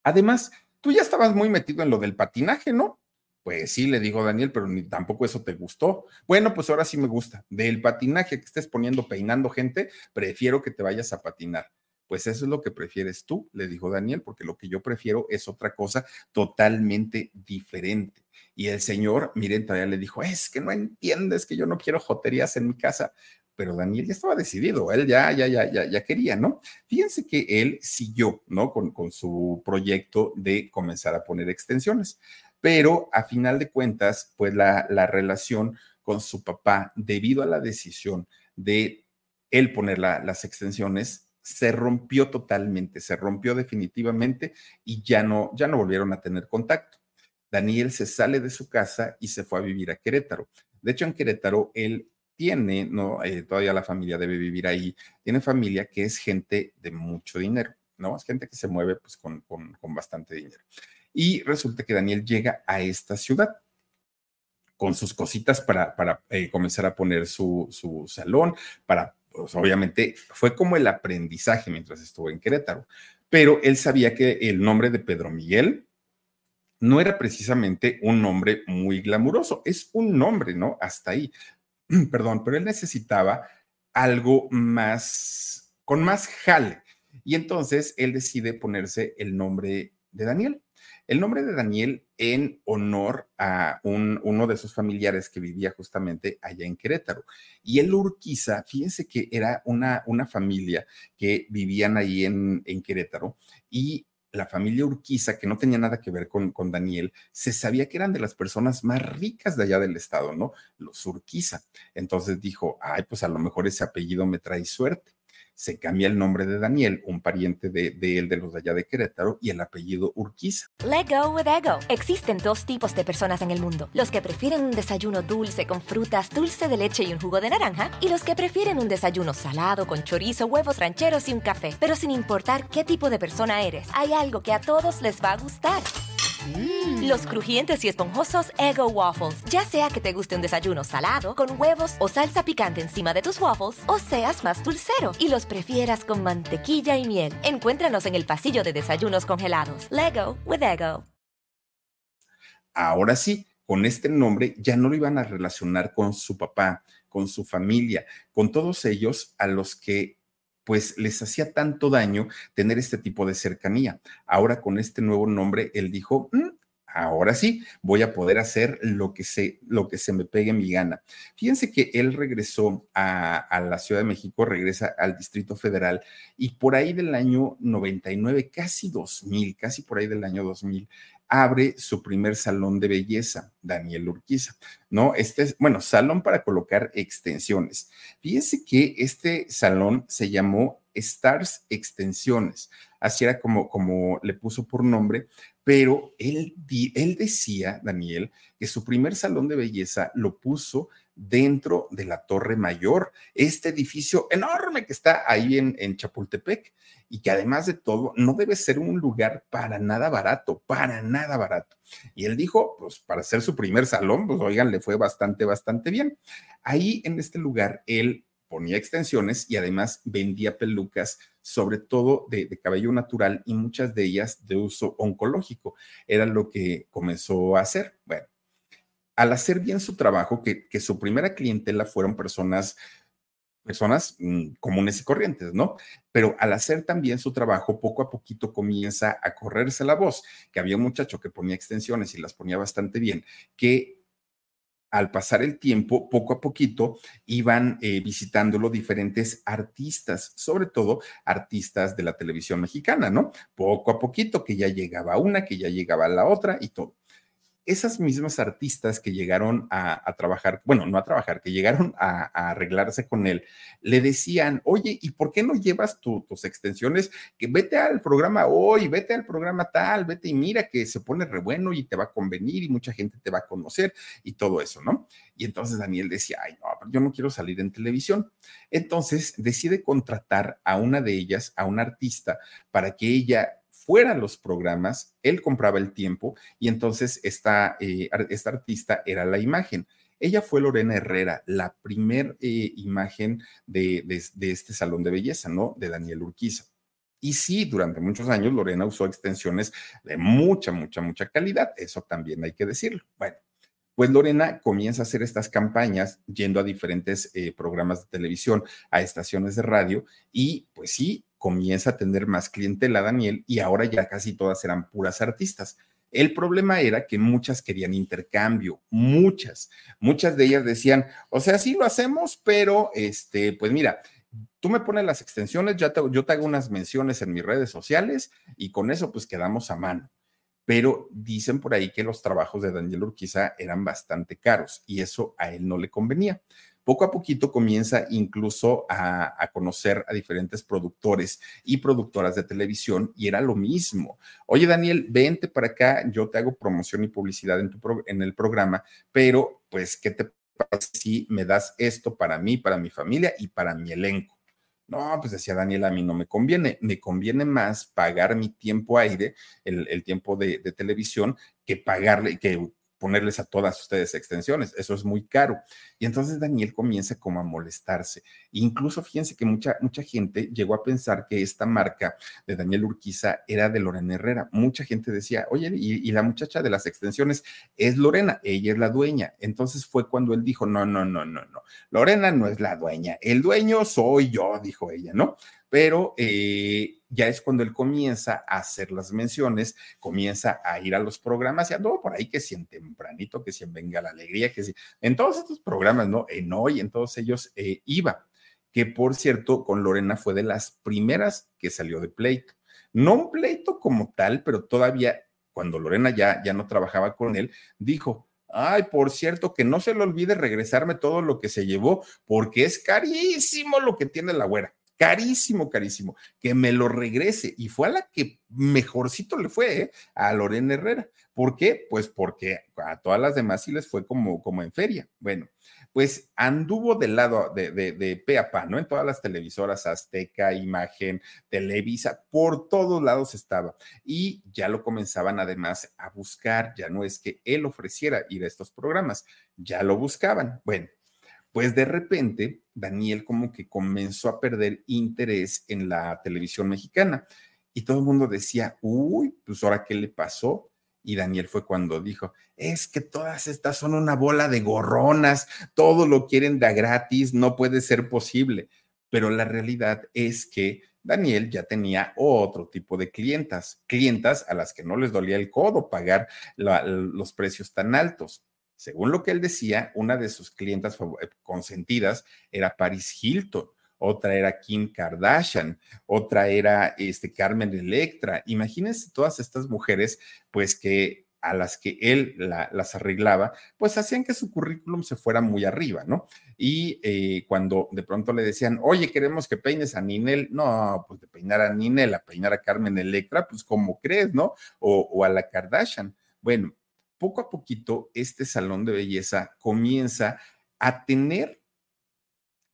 Además, tú ya estabas muy metido en lo del patinaje, ¿no? Pues sí, le dijo Daniel, pero ni tampoco eso te gustó. Bueno, pues ahora sí me gusta. Del patinaje que estés poniendo peinando gente, prefiero que te vayas a patinar. Pues eso es lo que prefieres tú, le dijo Daniel, porque lo que yo prefiero es otra cosa totalmente diferente. Y el señor, miren, todavía le dijo, es que no entiendes que yo no quiero joterías en mi casa. Pero Daniel ya estaba decidido, él ya, ya, ya, ya, ya quería, ¿no? Fíjense que él siguió, ¿no? Con, con su proyecto de comenzar a poner extensiones. Pero a final de cuentas, pues la, la relación con su papá, debido a la decisión de él poner las extensiones, se rompió totalmente, se rompió definitivamente y ya no, ya no volvieron a tener contacto. Daniel se sale de su casa y se fue a vivir a Querétaro. De hecho, en Querétaro él tiene, ¿no? Eh, todavía la familia debe vivir ahí, tiene familia que es gente de mucho dinero, ¿no? Es gente que se mueve pues con, con, bastante dinero. Y resulta que Daniel llega a esta ciudad con sus cositas para, para eh, comenzar a poner su, su salón, para pues obviamente fue como el aprendizaje mientras estuvo en Querétaro, pero él sabía que el nombre de Pedro Miguel no era precisamente un nombre muy glamuroso, es un nombre, ¿no? Hasta ahí, *clears throat* perdón, pero él necesitaba algo más, con más jale. Y entonces él decide ponerse el nombre de Daniel. El nombre de Daniel en honor a un, uno de sus familiares que vivía justamente allá en Querétaro. Y el Urquiza, fíjense que era una, una familia que vivían ahí en, en Querétaro y la familia Urquiza, que no tenía nada que ver con, con, Daniel, se sabía que eran de las personas más ricas de allá del estado, ¿no? Los Urquiza. Entonces dijo, ay, pues a lo mejor ese apellido me trae suerte se cambia el nombre de Daniel, un pariente de, él de los de allá de Querétaro, y el apellido Urquiza.
Let go with ego. Existen dos tipos de personas en el mundo: los que prefieren un desayuno dulce con frutas, dulce de leche y un jugo de naranja, y los que prefieren un desayuno salado con chorizo, huevos rancheros y un café. Pero sin importar qué tipo de persona eres, hay algo que a todos les va a gustar. Mm. Los crujientes y esponjosos Ego Waffles. Ya sea que te guste un desayuno salado, con huevos o salsa picante encima de tus waffles, o seas más dulcero y los prefieras con mantequilla y miel. Encuéntranos en el pasillo de desayunos congelados. Lego with Ego.
Ahora sí, con este nombre ya no lo iban a relacionar con su papá, con su familia, con todos ellos a los que pues les hacía tanto daño tener este tipo de cercanía. Ahora con este nuevo nombre, él dijo, mm, ahora sí, voy a poder hacer lo que se, lo que se me pegue mi gana. Fíjense que él regresó a, a, la Ciudad de México, regresa al Distrito Federal y por ahí del año 99, casi 2000, casi por ahí del año 2000, abre su primer salón de belleza, Daniel Urquiza, ¿no? Este es, bueno, salón para colocar extensiones. Fíjense que este salón se llamó Stars Extensiones, así era como, como le puso por nombre, pero él, él decía, Daniel, que su primer salón de belleza lo puso dentro de la Torre Mayor, este edificio enorme que está ahí en, en, Chapultepec y que además de todo no debe ser un lugar para nada barato, para nada barato. Y él dijo, pues para hacer su primer salón, pues oigan, le fue bastante, bastante bien. Ahí en este lugar, él ponía extensiones y además vendía pelucas, sobre todo de, cabello natural y muchas de ellas de uso oncológico. Era lo que comenzó a hacer. Bueno, al hacer bien su trabajo, que, que su primera clientela fueron personas personas mm, comunes y corrientes, ¿no? Pero al hacer también su trabajo, poco a poquito comienza a correrse la voz, que había un muchacho que ponía extensiones y las ponía bastante bien, que al pasar el tiempo, poco a poquito, iban eh, visitándolo diferentes artistas, sobre todo artistas de la televisión mexicana, ¿no? Poco a poquito, que ya llegaba una, que ya llegaba la otra y todo esas mismas artistas que llegaron a, trabajar, bueno, no a trabajar, que llegaron a, arreglarse con él, le decían, oye, ¿y por qué no llevas tus extensiones? Que vete al programa hoy, vete al programa tal, vete y mira que se pone re bueno y te va a convenir y mucha gente te va a conocer y todo eso, ¿no? Y entonces Daniel decía, ay, no, yo no quiero salir en televisión. Entonces decide contratar a una de ellas, a una artista, para que ella fuera los programas, él compraba el tiempo y entonces esta, eh, esta artista era la imagen. Ella fue Lorena Herrera, la primer eh, imagen de, de, este salón de belleza, ¿no? De Daniel Urquiza. Y sí, durante muchos años Lorena usó extensiones de mucha, mucha, mucha calidad. Eso también hay que decirlo. Bueno, pues Lorena comienza a hacer estas campañas yendo a diferentes eh, programas de televisión, a estaciones de radio y pues sí, comienza a tener más clientela Daniel y ahora ya casi todas eran puras artistas. El problema era que muchas querían intercambio, muchas, muchas de ellas decían, o sea, sí lo hacemos, pero este, pues mira, tú me pones las extensiones, ya yo te hago unas menciones en mis redes sociales y con eso pues quedamos a mano. Pero dicen por ahí que los trabajos de Daniel Urquiza eran bastante caros y eso a él no le convenía poco a poquito comienza incluso a, conocer a diferentes productores y productoras de televisión y era lo mismo. Oye, Daniel, vente para acá, yo te hago promoción y publicidad en, tu en el programa, pero pues, ¿qué te parece si me das esto para mí, para mi familia y para mi elenco? No, pues decía Daniel, a mí no me conviene, me conviene más pagar mi tiempo aire, el, tiempo de, de, televisión, que pagarle, que ponerles a todas ustedes extensiones. Eso es muy caro. Y entonces Daniel comienza como a molestarse. Incluso fíjense que mucha, mucha gente llegó a pensar que esta marca de Daniel Urquiza era de Lorena Herrera. Mucha gente decía, oye, y, la muchacha de las extensiones es Lorena, ella es la dueña. Entonces fue cuando él dijo, no, no, no, no, no. Lorena no es la dueña, el dueño soy yo, dijo ella, ¿no? Pero eh, ya es cuando él comienza a hacer las menciones, comienza a ir a los programas y ando por ahí que si en tempranito, que si en Venga la Alegría, que si en todos estos programas, ¿no? En hoy, en todos ellos eh, iba, que por cierto, con Lorena fue de las primeras que salió de pleito. No un pleito como tal, pero todavía cuando Lorena ya, ya no trabajaba con él, dijo, Ay, por cierto, que no se le olvide regresarme todo lo que se llevó, porque es carísimo lo que tiene la güera carísimo, carísimo, que me lo regrese. Y fue a la que mejorcito le fue, ¿eh? a Lorena Herrera. ¿Por qué? Pues porque a todas las demás sí les fue como, como en feria. Bueno, pues anduvo del lado de, de, de pe ¿no? En todas las televisoras, Azteca, Imagen, Televisa, por todos lados estaba. Y ya lo comenzaban además a buscar, ya no es que él ofreciera ir a estos programas, ya lo buscaban. Bueno, pues de repente Daniel como que comenzó a perder interés en la televisión mexicana y todo el mundo decía, uy, pues ahora qué le pasó. Y Daniel fue cuando dijo, es que todas estas son una bola de gorronas, todo lo quieren de gratis, no puede ser posible. Pero la realidad es que Daniel ya tenía otro tipo de clientas, clientas a las que no les dolía el codo pagar los precios tan altos. Según lo que él decía, una de sus clientas eh, consentidas era Paris Hilton, otra era Kim Kardashian, otra era este Carmen Electra. Imagínense todas estas mujeres, pues que a las que él las arreglaba, pues hacían que su currículum se fuera muy arriba, ¿no? Y eh, cuando de pronto le decían, oye, queremos que peines a Ninel, no, pues de peinar a Ninel, a peinar a Carmen Electra, pues como crees, ¿no? O, o a la Kardashian. Bueno, poco a poquito este salón de belleza comienza a tener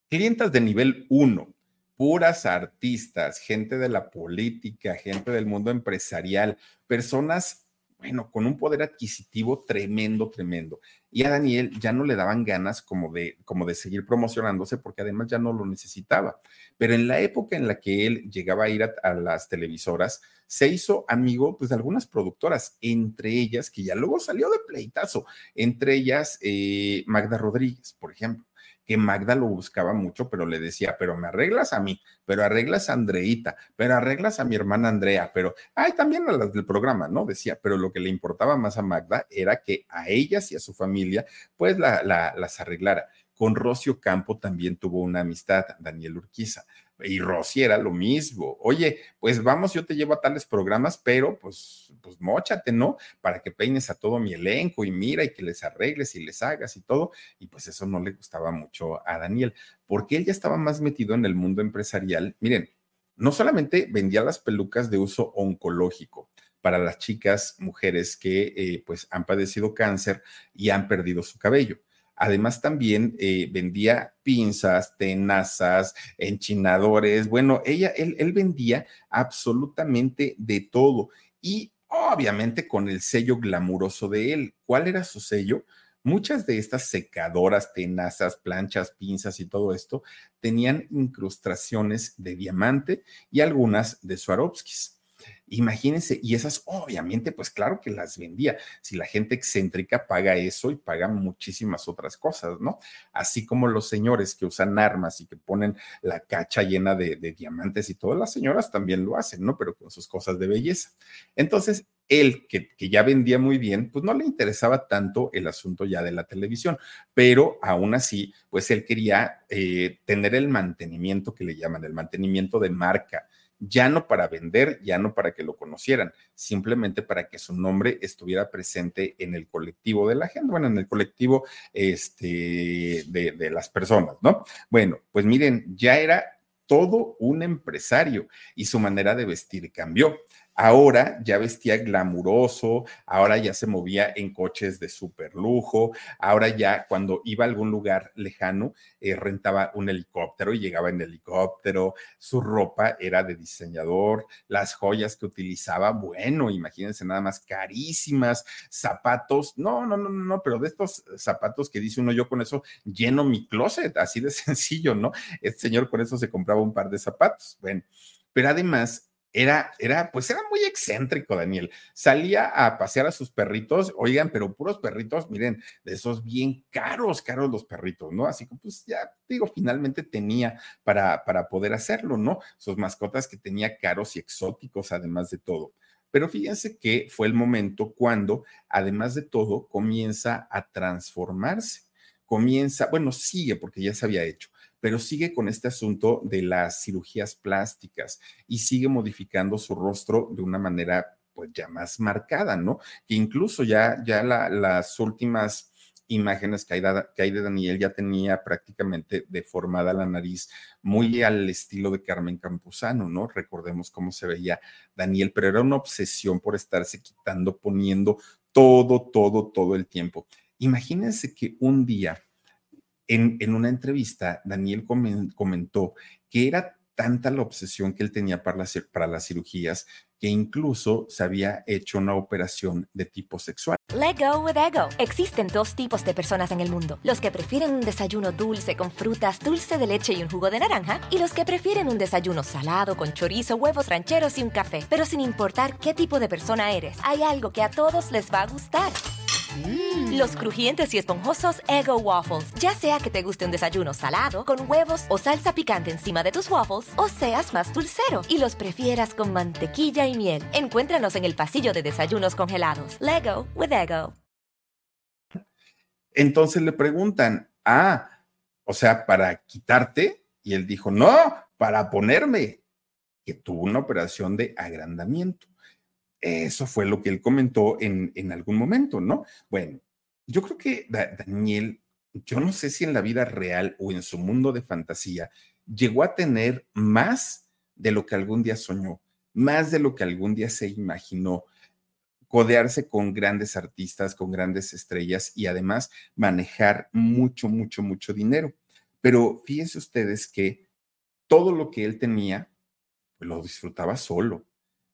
clientas de nivel 1, puras artistas, gente de la política, gente del mundo empresarial, personas bueno, con un poder adquisitivo tremendo, tremendo. Y a Daniel ya no le daban ganas como de, como de seguir promocionándose porque además ya no lo necesitaba. Pero en la época en la que él llegaba a ir a, las televisoras, se hizo amigo pues de algunas productoras, entre ellas, que ya luego salió de pleitazo, entre ellas eh, Magda Rodríguez, por ejemplo que Magda lo buscaba mucho, pero le decía, pero me arreglas a mí, pero arreglas a Andreita, pero arreglas a mi hermana Andrea, pero, ay, también a las del programa, ¿no? Decía, pero lo que le importaba más a Magda era que a ellas y a su familia, pues la, las arreglara. Con Rocio Campo también tuvo una amistad, Daniel Urquiza. Y Rosy era lo mismo. Oye, pues vamos, yo te llevo a tales programas, pero pues, pues mochate, ¿no? Para que peines a todo mi elenco y mira y que les arregles y les hagas y todo. Y pues eso no le gustaba mucho a Daniel, porque él ya estaba más metido en el mundo empresarial. Miren, no solamente vendía las pelucas de uso oncológico para las chicas, mujeres que eh, pues han padecido cáncer y han perdido su cabello Además, también eh, vendía pinzas, tenazas, enchinadores. Bueno, ella, él, él vendía absolutamente de todo. Y obviamente con el sello glamuroso de él. ¿Cuál era su sello? Muchas de estas secadoras, tenazas, planchas, pinzas y todo esto tenían incrustaciones de diamante y algunas de Swarovskis. Imagínense, y esas obviamente, pues claro que las vendía. Si la gente excéntrica paga eso y paga muchísimas otras cosas, ¿no? Así como los señores que usan armas y que ponen la cacha llena de, diamantes y todas las señoras también lo hacen, ¿no? Pero con sus cosas de belleza. Entonces, él, que, ya vendía muy bien, pues no le interesaba tanto el asunto ya de la televisión, pero aún así, pues él quería eh, tener el mantenimiento que le llaman, el mantenimiento de marca ya no para vender, ya no para que lo conocieran, simplemente para que su nombre estuviera presente en el colectivo de la gente, bueno, en el colectivo este, de, de las personas, ¿no? Bueno, pues miren, ya era todo un empresario y su manera de vestir cambió. Ahora ya vestía glamuroso, ahora ya se movía en coches de super lujo, ahora ya cuando iba a algún lugar lejano eh, rentaba un helicóptero y llegaba en helicóptero, su ropa era de diseñador, las joyas que utilizaba, bueno, imagínense nada más carísimas, zapatos, no, no, no, no, pero de estos zapatos que dice uno, yo con eso lleno mi closet, así de *laughs* sencillo, ¿no? Este señor con eso se compraba un par de zapatos, bueno, pero además era, era, pues era muy excéntrico, Daniel. Salía a pasear a sus perritos, oigan, pero puros perritos, miren, de esos bien caros, caros los perritos, ¿no? Así que, pues ya digo, finalmente tenía para, para poder hacerlo, ¿no? Sus mascotas que tenía caros y exóticos, además de todo. Pero fíjense que fue el momento cuando, además de todo, comienza a transformarse. Comienza, bueno, sigue porque ya se había hecho, pero sigue con este asunto de las cirugías plásticas y sigue modificando su rostro de una manera pues ya más marcada, ¿no? Que incluso ya, ya las últimas imágenes que hay, que hay de Daniel ya tenía prácticamente deformada la nariz, muy al estilo de Carmen Campuzano, ¿no? Recordemos cómo se veía Daniel, pero era una obsesión por estarse quitando, poniendo todo, todo, todo el tiempo. Imagínense que un día en, una entrevista, Daniel comentó que era tanta la obsesión que él tenía para las, para las cirugías que incluso se había hecho una operación de tipo sexual.
Let go with ego. Existen dos tipos de personas en el mundo: los que prefieren un desayuno dulce con frutas, dulce de leche y un jugo de naranja, y los que prefieren un desayuno salado con chorizo, huevos rancheros y un café. Pero sin importar qué tipo de persona eres, hay algo que a todos les va a gustar. Mm. Los crujientes y esponjosos Ego Waffles. Ya sea que te guste un desayuno salado, con huevos o salsa picante encima de tus waffles, o seas más dulcero y los prefieras con mantequilla y miel. Encuéntranos en el pasillo de desayunos congelados. Lego with Ego.
Entonces le preguntan, ah, o sea, para quitarte. Y él dijo, no, para ponerme. Que tuvo una operación de agrandamiento. Eso fue lo que él comentó en, en algún momento, ¿no? Bueno, yo creo que Daniel, yo no sé si en la vida real o en su mundo de fantasía, llegó a tener más de lo que algún día soñó, más de lo que algún día se imaginó, codearse con grandes artistas, con grandes estrellas y además manejar mucho, mucho, mucho dinero. Pero fíjense ustedes que todo lo que él tenía, pues lo disfrutaba solo.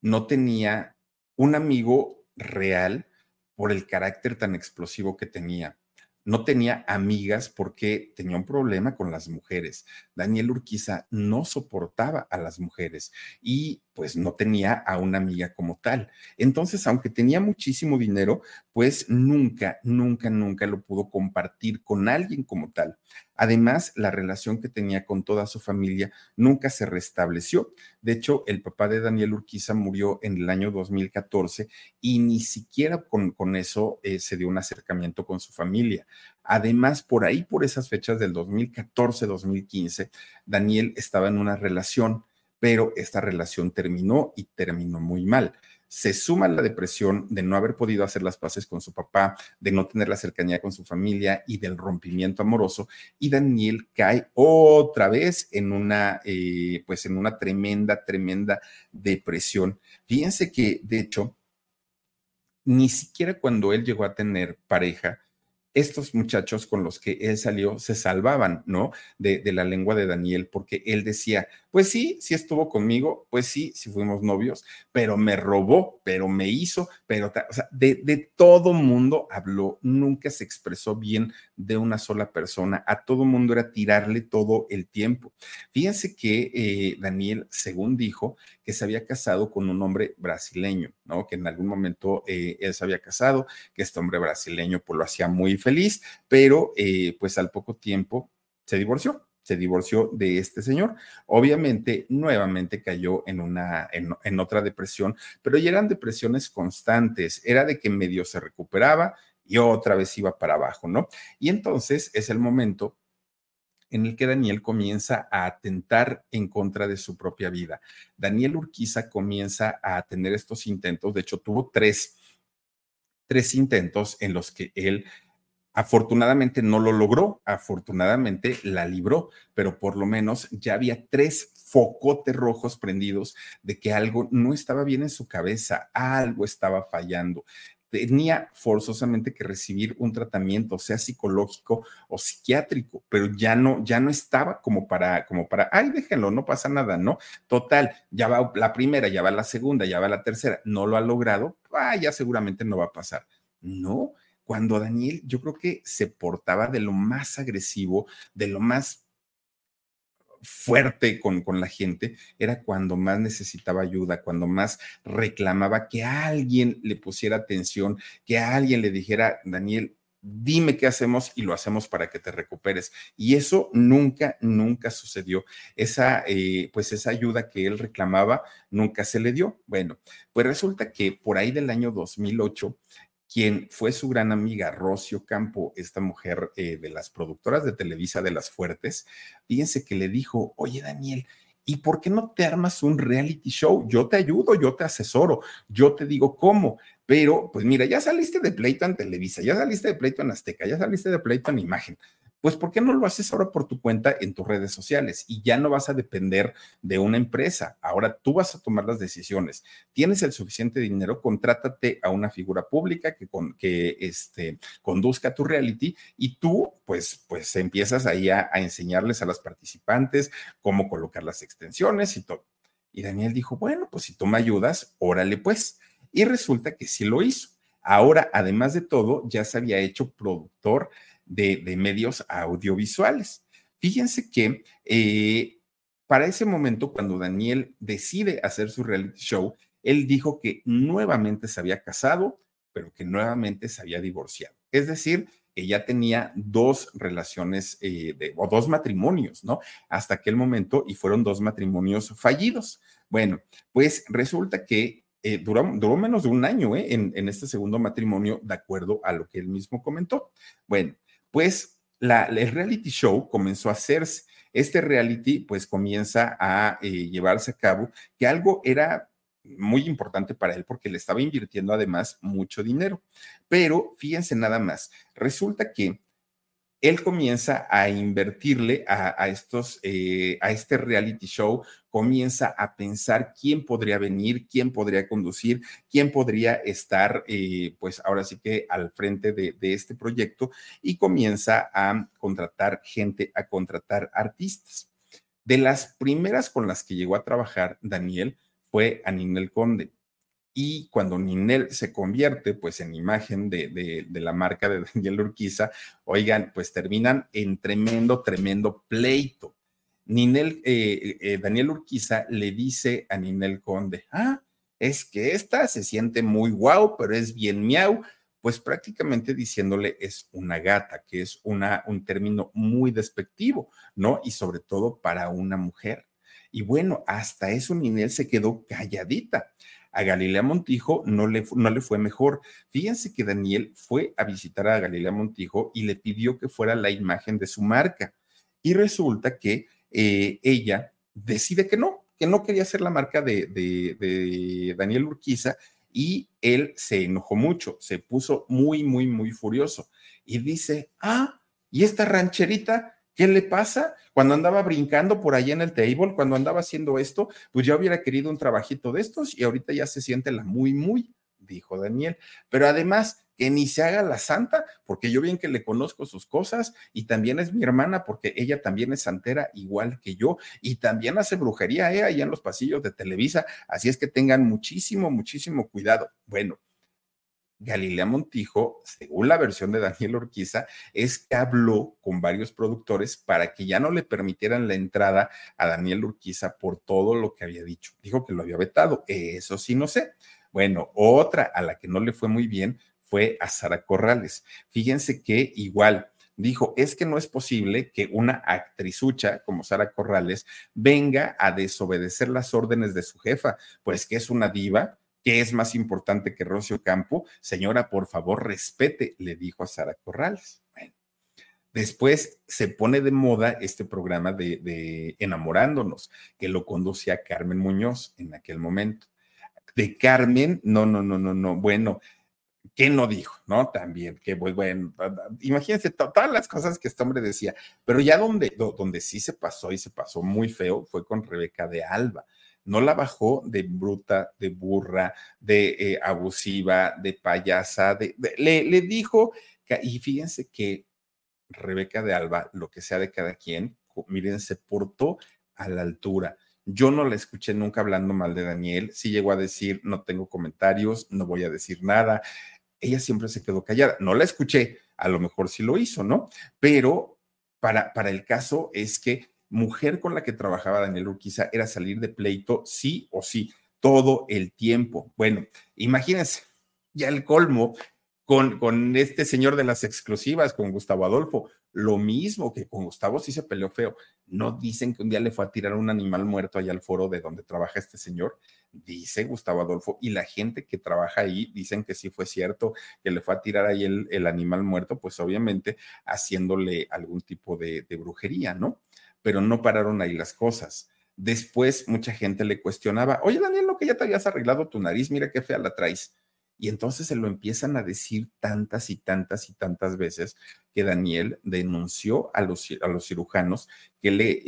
No tenía un amigo real por el carácter tan explosivo que tenía. No tenía amigas porque tenía un problema con las mujeres. Daniel Urquiza no soportaba a las mujeres y pues no tenía a una amiga como tal. Entonces, aunque tenía muchísimo dinero, pues nunca, nunca, nunca lo pudo compartir con alguien como tal. Además, la relación que tenía con toda su familia nunca se restableció. De hecho, el papá de Daniel Urquiza murió en el año 2014 y ni siquiera con, con eso eh, se dio un acercamiento con su familia. Además, por ahí, por esas fechas del 2014-2015, Daniel estaba en una relación pero esta relación terminó y terminó muy mal. Se suma la depresión de no haber podido hacer las paces con su papá, de no tener la cercanía con su familia y del rompimiento amoroso. Y Daniel cae otra vez en una, eh, pues en una tremenda, tremenda depresión. Fíjense que, de hecho, ni siquiera cuando él llegó a tener pareja, estos muchachos con los que él salió se salvaban, ¿no? De, la lengua de Daniel, porque él decía, pues sí, sí estuvo conmigo, pues sí, sí fuimos novios, pero me robó, pero me hizo, pero, de todo mundo habló, nunca se expresó bien de una sola persona, a todo mundo era tirarle todo el tiempo. Fíjense que eh, Daniel, según dijo, que se había casado con un hombre brasileño, ¿no? Que en algún momento eh, él se había casado, que este hombre brasileño pues lo hacía muy feliz, pero eh, pues al poco tiempo se divorció se divorció de este señor. Obviamente, nuevamente cayó en una, en, otra depresión, pero ya eran depresiones constantes. Era de que medio se recuperaba y otra vez iba para abajo, ¿no? Y entonces es el momento en el que Daniel comienza a atentar en contra de su propia vida. Daniel Urquiza comienza a tener estos intentos, de hecho tuvo tres, tres intentos en los que él Afortunadamente no lo logró, afortunadamente la libró, pero por lo menos ya había tres focotes rojos prendidos de que algo no estaba bien en su cabeza, algo estaba fallando. Tenía forzosamente que recibir un tratamiento, sea psicológico o psiquiátrico, pero ya no, ya no estaba como para, como para, ay, déjenlo, no pasa nada, ¿no? Total, ya va la primera, ya va la segunda, ya va la tercera, no lo ha logrado, ah, ya seguramente no va a pasar. No, cuando Daniel yo creo que se portaba de lo más agresivo, de lo más fuerte con, con, la gente, era cuando más necesitaba ayuda, cuando más reclamaba que alguien le pusiera atención, que alguien le dijera, Daniel, dime qué hacemos y lo hacemos para que te recuperes. Y eso nunca, nunca sucedió. Esa, eh, pues esa ayuda que él reclamaba nunca se le dio. Bueno, pues resulta que por ahí del año 2008, quien fue su gran amiga Rocio Campo, esta mujer eh, de las productoras de Televisa de las Fuertes, fíjense que le dijo, oye Daniel, ¿y por qué no te armas un reality show? Yo te ayudo, yo te asesoro, yo te digo cómo. Pero, pues mira, ya saliste de pleito en Televisa, ya saliste de pleito en Azteca, ya saliste de pleito en Imagen pues ¿por qué no lo haces ahora por tu cuenta en tus redes sociales? Y ya no vas a depender de una empresa. Ahora tú vas a tomar las decisiones. Tienes el suficiente dinero, contrátate a una figura pública que, con, que este, conduzca tu reality y tú pues, pues empiezas ahí a, a enseñarles a las participantes cómo colocar las extensiones y todo. Y Daniel dijo, bueno, pues si tú me ayudas, órale pues. Y resulta que sí lo hizo. Ahora, además de todo, ya se había hecho productor de, medios audiovisuales. Fíjense que eh, para ese momento, cuando Daniel decide hacer su reality show, él dijo que nuevamente se había casado, pero que nuevamente se había divorciado. Es decir, que ya tenía dos relaciones eh, o dos matrimonios, ¿no? Hasta aquel momento y fueron dos matrimonios fallidos. Bueno, pues resulta que eh, duró, menos de un año en, en, este segundo matrimonio, de acuerdo a lo que él mismo comentó. Bueno, pues la, el reality show comenzó a hacerse. Este reality pues comienza a eh, llevarse a cabo, que algo era muy importante para él porque le estaba invirtiendo además mucho dinero. Pero fíjense nada más, resulta que él comienza a invertirle a, estos, eh, a este reality show, comienza a pensar quién podría venir, quién podría conducir, quién podría estar, eh, pues ahora sí que al frente de, de este proyecto y comienza a contratar gente, a contratar artistas. De las primeras con las que llegó a trabajar Daniel fue a Ninel Conde y cuando Ninel se convierte pues en imagen de, la marca de Daniel Urquiza, oigan, pues terminan en tremendo, tremendo pleito. Ninel, eh, eh, Daniel Urquiza le dice a Ninel Conde, ah, es que esta se siente muy guau, pero es bien miau, pues prácticamente diciéndole es una gata, que es una, un término muy despectivo, ¿no? Y sobre todo para una mujer. Y bueno, hasta eso Ninel se quedó calladita. A Galilea Montijo no le, no le fue mejor. Fíjense que Daniel fue a visitar a Galilea Montijo y le pidió que fuera la imagen de su marca. Y resulta que eh, ella decide que no, que no quería ser la marca de, de Daniel Urquiza y él se enojó mucho, se puso muy, muy, muy furioso y dice, ah, ¿y esta rancherita? ¿Qué le pasa? Cuando andaba brincando por ahí en el table, cuando andaba haciendo esto, pues ya hubiera querido un trabajito de estos y ahorita ya se siente la muy, muy, dijo Daniel. Pero además, que ni se haga la santa, porque yo bien que le conozco sus cosas y también es mi hermana porque ella también es santera igual que yo y también hace brujería ¿eh? ahí en los pasillos de Televisa, así es que tengan muchísimo, muchísimo cuidado. Bueno, Galilea Montijo, según la versión de Daniel Orquiza, es que habló con varios productores para que ya no le permitieran la entrada a Daniel Urquiza por todo lo que había dicho. Dijo que lo había vetado, eso sí no sé. Bueno, otra a la que no le fue muy bien fue a Sara Corrales. Fíjense que igual dijo, es que no es posible que una actrizucha como Sara Corrales venga a desobedecer las órdenes de su jefa, pues que es una diva, que es más importante que Rocio Campo. Señora, por favor, respete, le dijo a Sara Corrales. Después se pone de moda este programa de, Enamorándonos, que lo conducía Carmen Muñoz en aquel momento. De Carmen, no, no, no, no, no. Bueno, ¿qué no dijo? ¿No? También, que pues, bueno, imagínense todas las cosas que este hombre decía, pero ya donde sí se pasó y se pasó muy feo fue con Rebeca de Alba no la bajó de bruta, de burra, de eh, abusiva, de payasa, le, le, dijo, que, y fíjense que Rebeca de Alba, lo que sea de cada quien, miren, se portó a la altura. Yo no la escuché nunca hablando mal de Daniel, sí llegó a decir, no tengo comentarios, no voy a decir nada. Ella siempre se quedó callada. No la escuché, a lo mejor sí lo hizo, ¿no? Pero para, para el caso es que mujer con la que trabajaba Daniel Urquiza era salir de pleito sí o sí, todo el tiempo. Bueno, imagínense, ya el colmo con, con este señor de las exclusivas, con Gustavo Adolfo, lo mismo que con Gustavo sí se peleó feo. No dicen que un día le fue a tirar un animal muerto allá al foro de donde trabaja este señor, dice Gustavo Adolfo, y la gente que trabaja ahí dicen que sí fue cierto, que le fue a tirar ahí el, el animal muerto, pues obviamente haciéndole algún tipo de, de brujería, ¿no? Pero no pararon ahí las cosas. Después mucha gente le cuestionaba, oye Daniel, lo que ya te habías arreglado tu nariz, mira qué fea la traes. Y entonces se lo empiezan a decir tantas y tantas y tantas veces que Daniel denunció a los, a los cirujanos que le eh,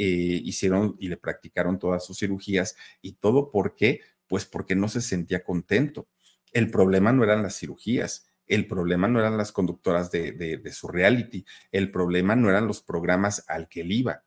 hicieron y le practicaron todas sus cirugías y todo por qué, pues porque no se sentía contento. El problema no eran las cirugías, el problema no eran las conductoras de, de, de su reality, el problema no eran los programas al que él iba,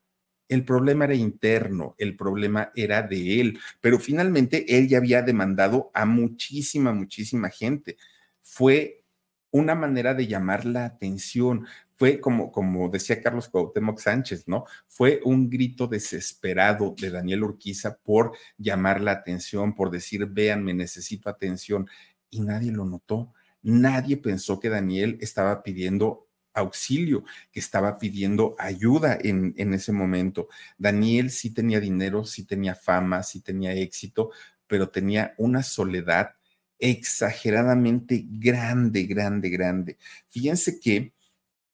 el problema era interno, el problema era de él, pero finalmente él ya había demandado a muchísima, muchísima gente. Fue una manera de llamar la atención, fue como, como decía Carlos Cuauhtémoc Sánchez, ¿no? Fue un grito desesperado de Daniel Urquiza por llamar la atención, por decir, vean, me necesito atención, y nadie lo notó. Nadie pensó que Daniel estaba pidiendo auxilio, que estaba pidiendo ayuda en, en ese momento. Daniel sí tenía dinero, sí tenía fama, sí tenía éxito, pero tenía una soledad exageradamente grande, grande, grande. Fíjense que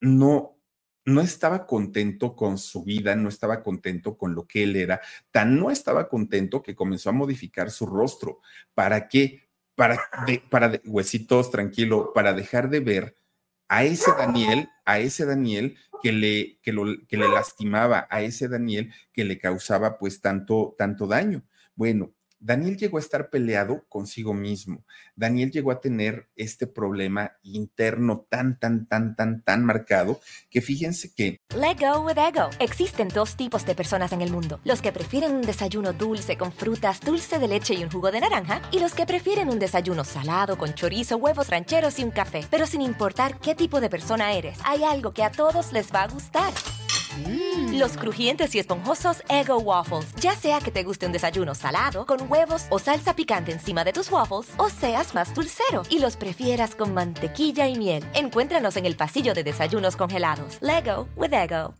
no, no estaba contento con su vida, no estaba contento con lo que él era, tan no estaba contento que comenzó a modificar su rostro. ¿Para qué? Para, de, para de, huesitos, tranquilo, para dejar de ver a ese Daniel, a ese Daniel que le, que, lo, que le lastimaba, a ese Daniel que le causaba pues tanto, tanto daño. Bueno, Daniel llegó a estar peleado consigo mismo. Daniel llegó a tener este problema interno tan, tan, tan, tan, tan marcado que fíjense que...
Let go with ego. Existen dos tipos de personas en el mundo. Los que prefieren un desayuno dulce con frutas, dulce de leche y un jugo de naranja. Y los que prefieren un desayuno salado con chorizo, huevos rancheros y un café. Pero sin importar qué tipo de persona eres, hay algo que a todos les va a gustar. Mm. Los crujientes y esponjosos Ego Waffles. Ya sea que te guste un desayuno salado, con huevos o salsa picante encima de tus waffles, o seas más dulcero y los prefieras con mantequilla y miel. Encuéntranos en el pasillo de desayunos congelados. Lego with Ego.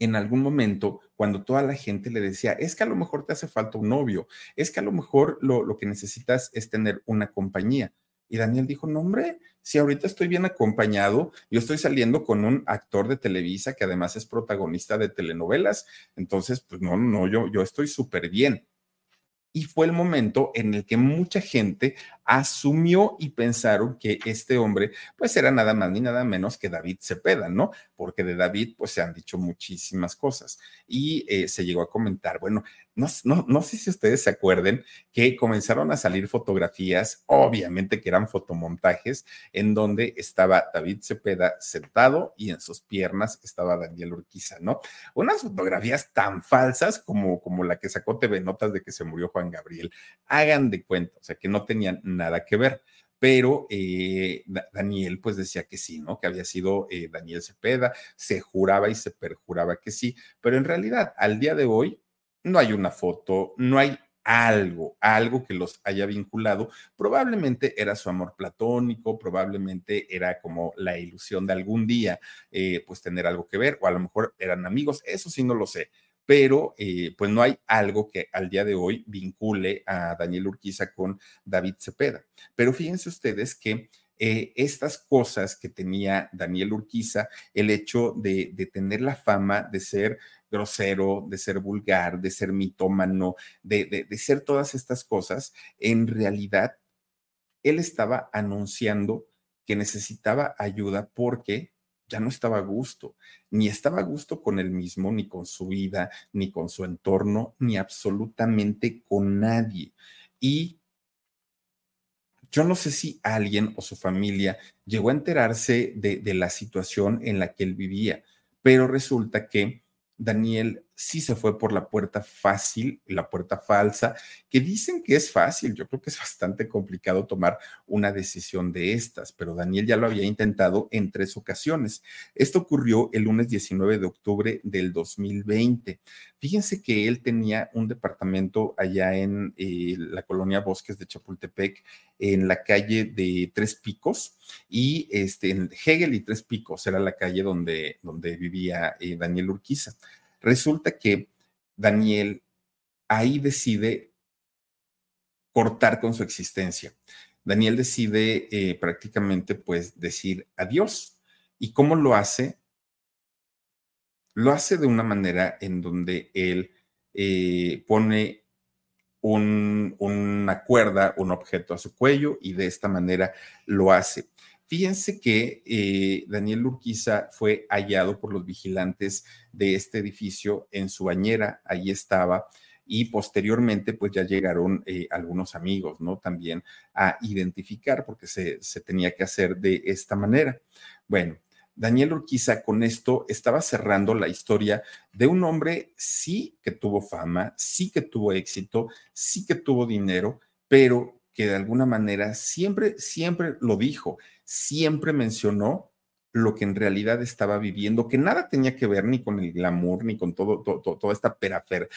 En algún momento, cuando toda la gente le decía, es que a lo mejor te hace falta un novio, es que a lo mejor lo, lo que necesitas es tener una compañía. Y Daniel dijo, no, hombre, si ahorita estoy bien acompañado, yo estoy saliendo con un actor de Televisa que además es protagonista de telenovelas, entonces, pues no, no, yo, yo estoy súper bien. Y fue el momento en el que mucha gente asumió y pensaron que este hombre, pues era nada más ni nada menos que David Cepeda, ¿no? Porque de David, pues se han dicho muchísimas cosas. Y eh, se llegó a comentar, bueno, no, no, sé si ustedes se acuerden que comenzaron a salir fotografías, obviamente que eran fotomontajes, en donde estaba David Cepeda sentado y en sus piernas estaba Daniel Urquiza, ¿no? Unas fotografías tan falsas como, como la que sacó TV Notas de que se murió Juan Gabriel. Hagan de cuenta, o sea, que no tenían nada que ver pero eh, Daniel pues decía que sí, ¿no? Que había sido eh, Daniel Cepeda, se juraba y se perjuraba que sí, pero en realidad al día de hoy no hay una foto, no hay algo, algo que los haya vinculado. Probablemente era su amor platónico, probablemente era como la ilusión de algún día, eh, pues tener algo que ver, o a lo mejor eran amigos, eso sí no lo sé, pero eh, pues no hay algo que al día de hoy vincule a Daniel Urquiza con David Cepeda. Pero fíjense ustedes que eh, estas cosas que tenía Daniel Urquiza, el hecho de, tener la fama de ser grosero, de ser vulgar, de ser mitómano, de, de ser todas estas cosas, en realidad él estaba anunciando que necesitaba ayuda porque ya no estaba a gusto, ni estaba a gusto con él mismo, ni con su vida, ni con su entorno, ni absolutamente con nadie. Y yo no sé si alguien o su familia llegó a enterarse de, de la situación en la que él vivía, pero resulta que Daniel sí se fue por la puerta fácil, la puerta falsa, que dicen que es fácil. Yo creo que es bastante complicado tomar una decisión de estas, pero Daniel ya lo había intentado en tres ocasiones. Esto ocurrió el lunes 19 de octubre del 2020. Fíjense que él tenía un departamento allá en eh, la colonia Bosques de Chapultepec, en la calle de Tres Picos, y este, en Hegel y Tres Picos era la calle donde, donde vivía eh, Daniel Urquiza. Resulta que Daniel ahí decide cortar con su existencia. Daniel decide eh, prácticamente pues decir adiós. ¿Y cómo lo hace? Lo hace de una manera en donde él eh, pone una cuerda, un objeto a su cuello y de esta manera lo hace. Fíjense que eh, Daniel Urquiza fue hallado por los vigilantes de este edificio en su bañera, ahí estaba, y posteriormente pues ya llegaron eh, algunos amigos, ¿no? También a identificar porque se, se tenía que hacer de esta manera. Bueno, Daniel Urquiza con esto estaba cerrando la historia de un hombre sí que tuvo fama, sí que tuvo éxito, sí que tuvo dinero, pero que de alguna manera siempre, siempre lo dijo, siempre mencionó lo que en realidad estaba viviendo, que nada tenía que ver ni con el glamour, ni con todo, toda esta perafer,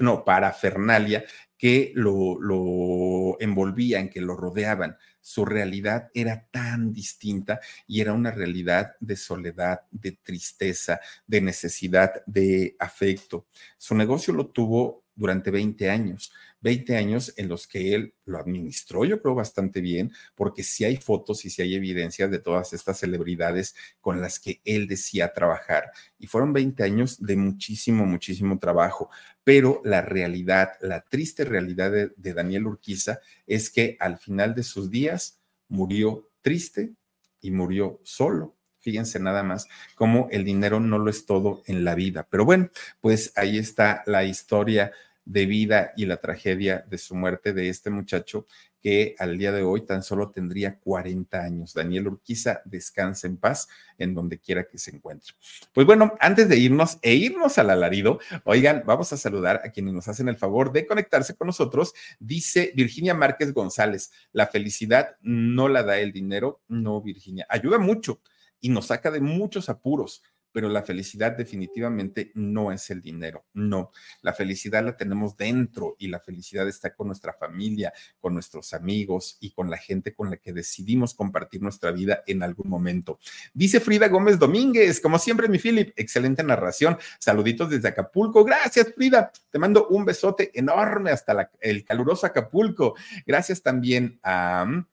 no, parafernalia que lo, lo envolvían, que lo rodeaban. Su realidad era tan distinta y era una realidad de soledad, de tristeza, de necesidad de afecto. Su negocio lo tuvo durante 20 años, 20 años en los que él lo administró, yo creo, bastante bien, porque sí hay fotos y sí hay evidencias de todas estas celebridades con las que él decía trabajar. Y fueron 20 años de muchísimo, muchísimo trabajo. Pero la realidad, la triste realidad de, de Daniel Urquiza es que al final de sus días murió triste y murió solo fíjense nada más cómo el dinero no lo es todo en la vida. Pero bueno, pues ahí está la historia de vida y la tragedia de su muerte de este muchacho que al día de hoy tan solo tendría 40 años. Daniel Urquiza, descansa en paz en donde quiera que se encuentre. Pues bueno, antes de irnos e irnos al alarido, oigan, vamos a saludar a quienes nos hacen el favor de conectarse con nosotros. Dice Virginia Márquez González, la felicidad no la da el dinero, no Virginia, ayuda mucho y nos saca de muchos apuros pero la felicidad definitivamente no es el dinero, no. La felicidad la tenemos dentro y la felicidad está con nuestra familia, con nuestros amigos y con la gente con la que decidimos compartir nuestra vida en algún momento. Dice Frida Gómez Domínguez, como siempre, mi Philip, excelente narración. Saluditos desde Acapulco. Gracias, Frida. Te mando un besote enorme hasta el caluroso Acapulco. Gracias también a...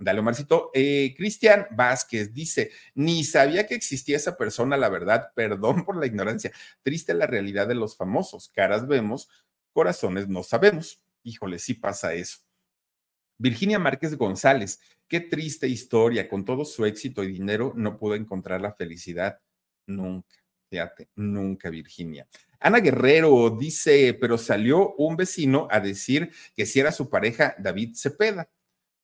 Dale, Omarcito. Eh, Cristian Vázquez dice, ni sabía que existía esa persona, la verdad, perdón por la ignorancia. Triste la realidad de los famosos. Caras vemos, corazones no sabemos. Híjole, sí pasa eso. Virginia Márquez González, qué triste historia. Con todo su éxito y dinero no pudo encontrar la felicidad. Nunca, fíjate, nunca, Virginia. Ana Guerrero dice, pero salió un vecino a decir que si era su pareja David Cepeda.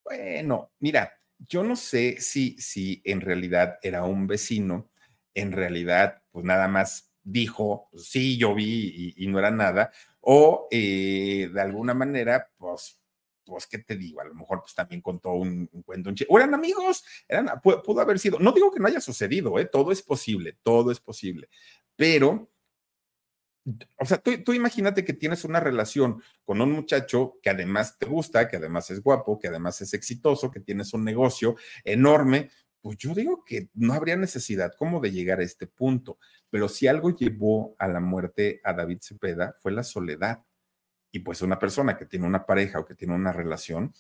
Bueno, mira, yo no sé si, si en realidad era un vecino, en realidad, pues nada más dijo, sí, yo vi y, no era nada, o eh, de alguna manera, pues, pues, ¿qué te digo? A lo mejor pues también contó un, cuento, o eran amigos, pudo, haber sido, no digo que no haya sucedido, ¿eh? todo es posible, todo es posible, pero o sea, tú, imagínate que tienes una relación con un muchacho que además te gusta, que además es guapo, que además es exitoso, que tienes un negocio enorme, pues yo digo que no habría necesidad como de llegar a este punto. Pero si algo llevó a la muerte a David Cepeda fue la soledad. Y pues una persona que tiene una pareja o que tiene una relación,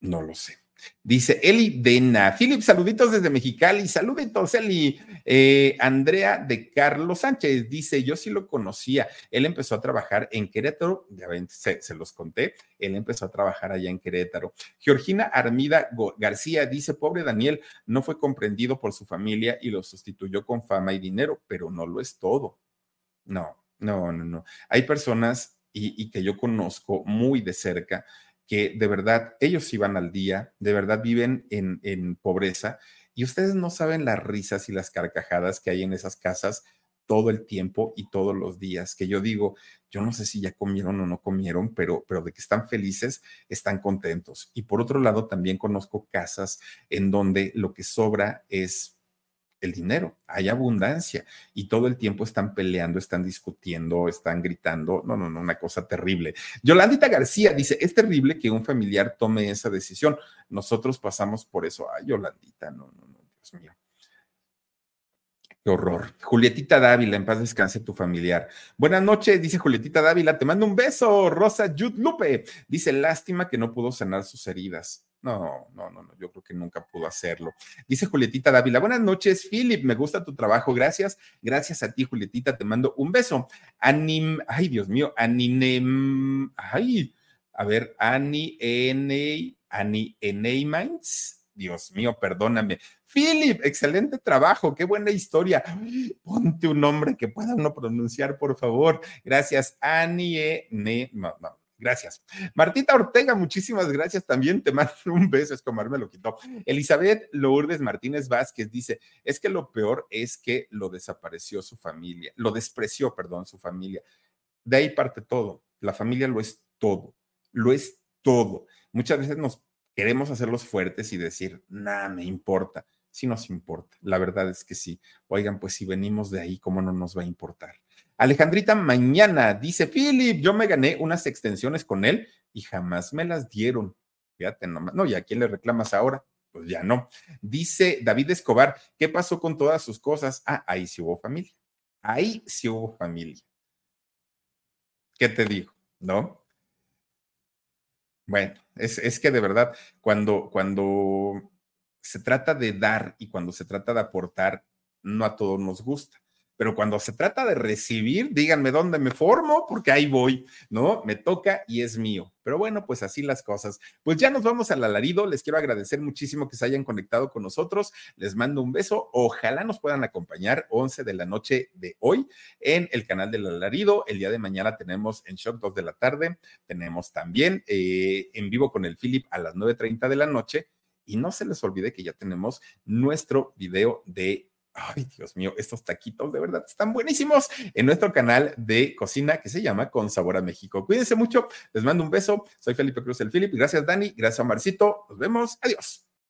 no lo sé. Dice Eli Dena, Philip, saluditos desde Mexicali, saluditos Eli. Eh, Andrea de Carlos Sánchez dice, yo sí lo conocía, él empezó a trabajar en Querétaro, ya ven, se, los conté, él empezó a trabajar allá en Querétaro. Georgina Armida García dice, pobre Daniel, no fue comprendido por su familia y lo sustituyó con fama y dinero, pero no lo es todo. No, no, no, no. Hay personas y que yo conozco muy de cerca que de verdad ellos iban al día, de verdad viven en, en pobreza y ustedes no saben las risas y las carcajadas que hay en esas casas todo el tiempo y todos los días, que yo digo, yo no sé si ya comieron o no comieron, pero, pero de que están felices, están contentos. Y por otro lado, también conozco casas en donde lo que sobra es el dinero, hay abundancia y todo el tiempo están peleando, están discutiendo, están gritando. No, no, no, una cosa terrible. Yolandita García dice, es terrible que un familiar tome esa decisión. Nosotros pasamos por eso. Ay, Yolandita, no, no, no, Dios mío. Qué horror. Julietita Dávila, en paz descanse tu familiar. Buenas noches, dice Julietita Dávila, te mando un beso. Rosa Jude Lupe dice, lástima que no pudo sanar sus heridas. No, no, no, no, yo creo que nunca pudo hacerlo. Dice Julietita Dávila, buenas noches, Philip, me gusta tu trabajo, gracias. Gracias a ti, Julietita, te mando un beso. Anim, ay, Dios mío, Aninem, ay, a ver, Ani N, Ani. Dios mío, perdóname. Philip, excelente trabajo, qué buena historia. Ponte un nombre que pueda uno pronunciar, por favor. Gracias, Annie N. No, no, Gracias. Martita Ortega, muchísimas gracias también. Te mando *laughs* un beso, es como me lo quitó. Elizabeth Lourdes Martínez Vázquez dice: Es que lo peor es que lo desapareció su familia, lo despreció, perdón, su familia. De ahí parte todo. La familia lo es todo, lo es todo. Muchas veces nos queremos hacerlos fuertes y decir, nada me importa. Sí nos importa, la verdad es que sí. Oigan, pues si venimos de ahí, ¿cómo no nos va a importar? Alejandrita Mañana dice, Philip, yo me gané unas extensiones con él y jamás me las dieron. Fíjate nomás. No, ¿y a quién le reclamas ahora? Pues ya no. Dice David Escobar, ¿qué pasó con todas sus cosas? Ah, ahí sí hubo familia. Ahí sí hubo familia. ¿Qué te digo? ¿No? Bueno, es, es que de verdad, cuando, cuando se trata de dar y cuando se trata de aportar, no a todos nos gusta pero cuando se trata de recibir, díganme dónde me formo, porque ahí voy, ¿no? Me toca y es mío. Pero bueno, pues así las cosas. Pues ya nos vamos al alarido. Les quiero agradecer muchísimo que se hayan conectado con nosotros. Les mando un beso. Ojalá nos puedan acompañar 11 de la noche de hoy en el canal del alarido. El día de mañana tenemos en Shock 2 de la tarde. Tenemos también eh, en vivo con el Philip a las 9.30 de la noche. Y no se les olvide que ya tenemos nuestro video de Ay, Dios mío, estos taquitos de verdad están buenísimos en nuestro canal de cocina que se llama Con Sabor a México. Cuídense mucho, les mando un beso. Soy Felipe Cruz el Philip. Gracias, Dani. Gracias, Marcito. Nos vemos. Adiós.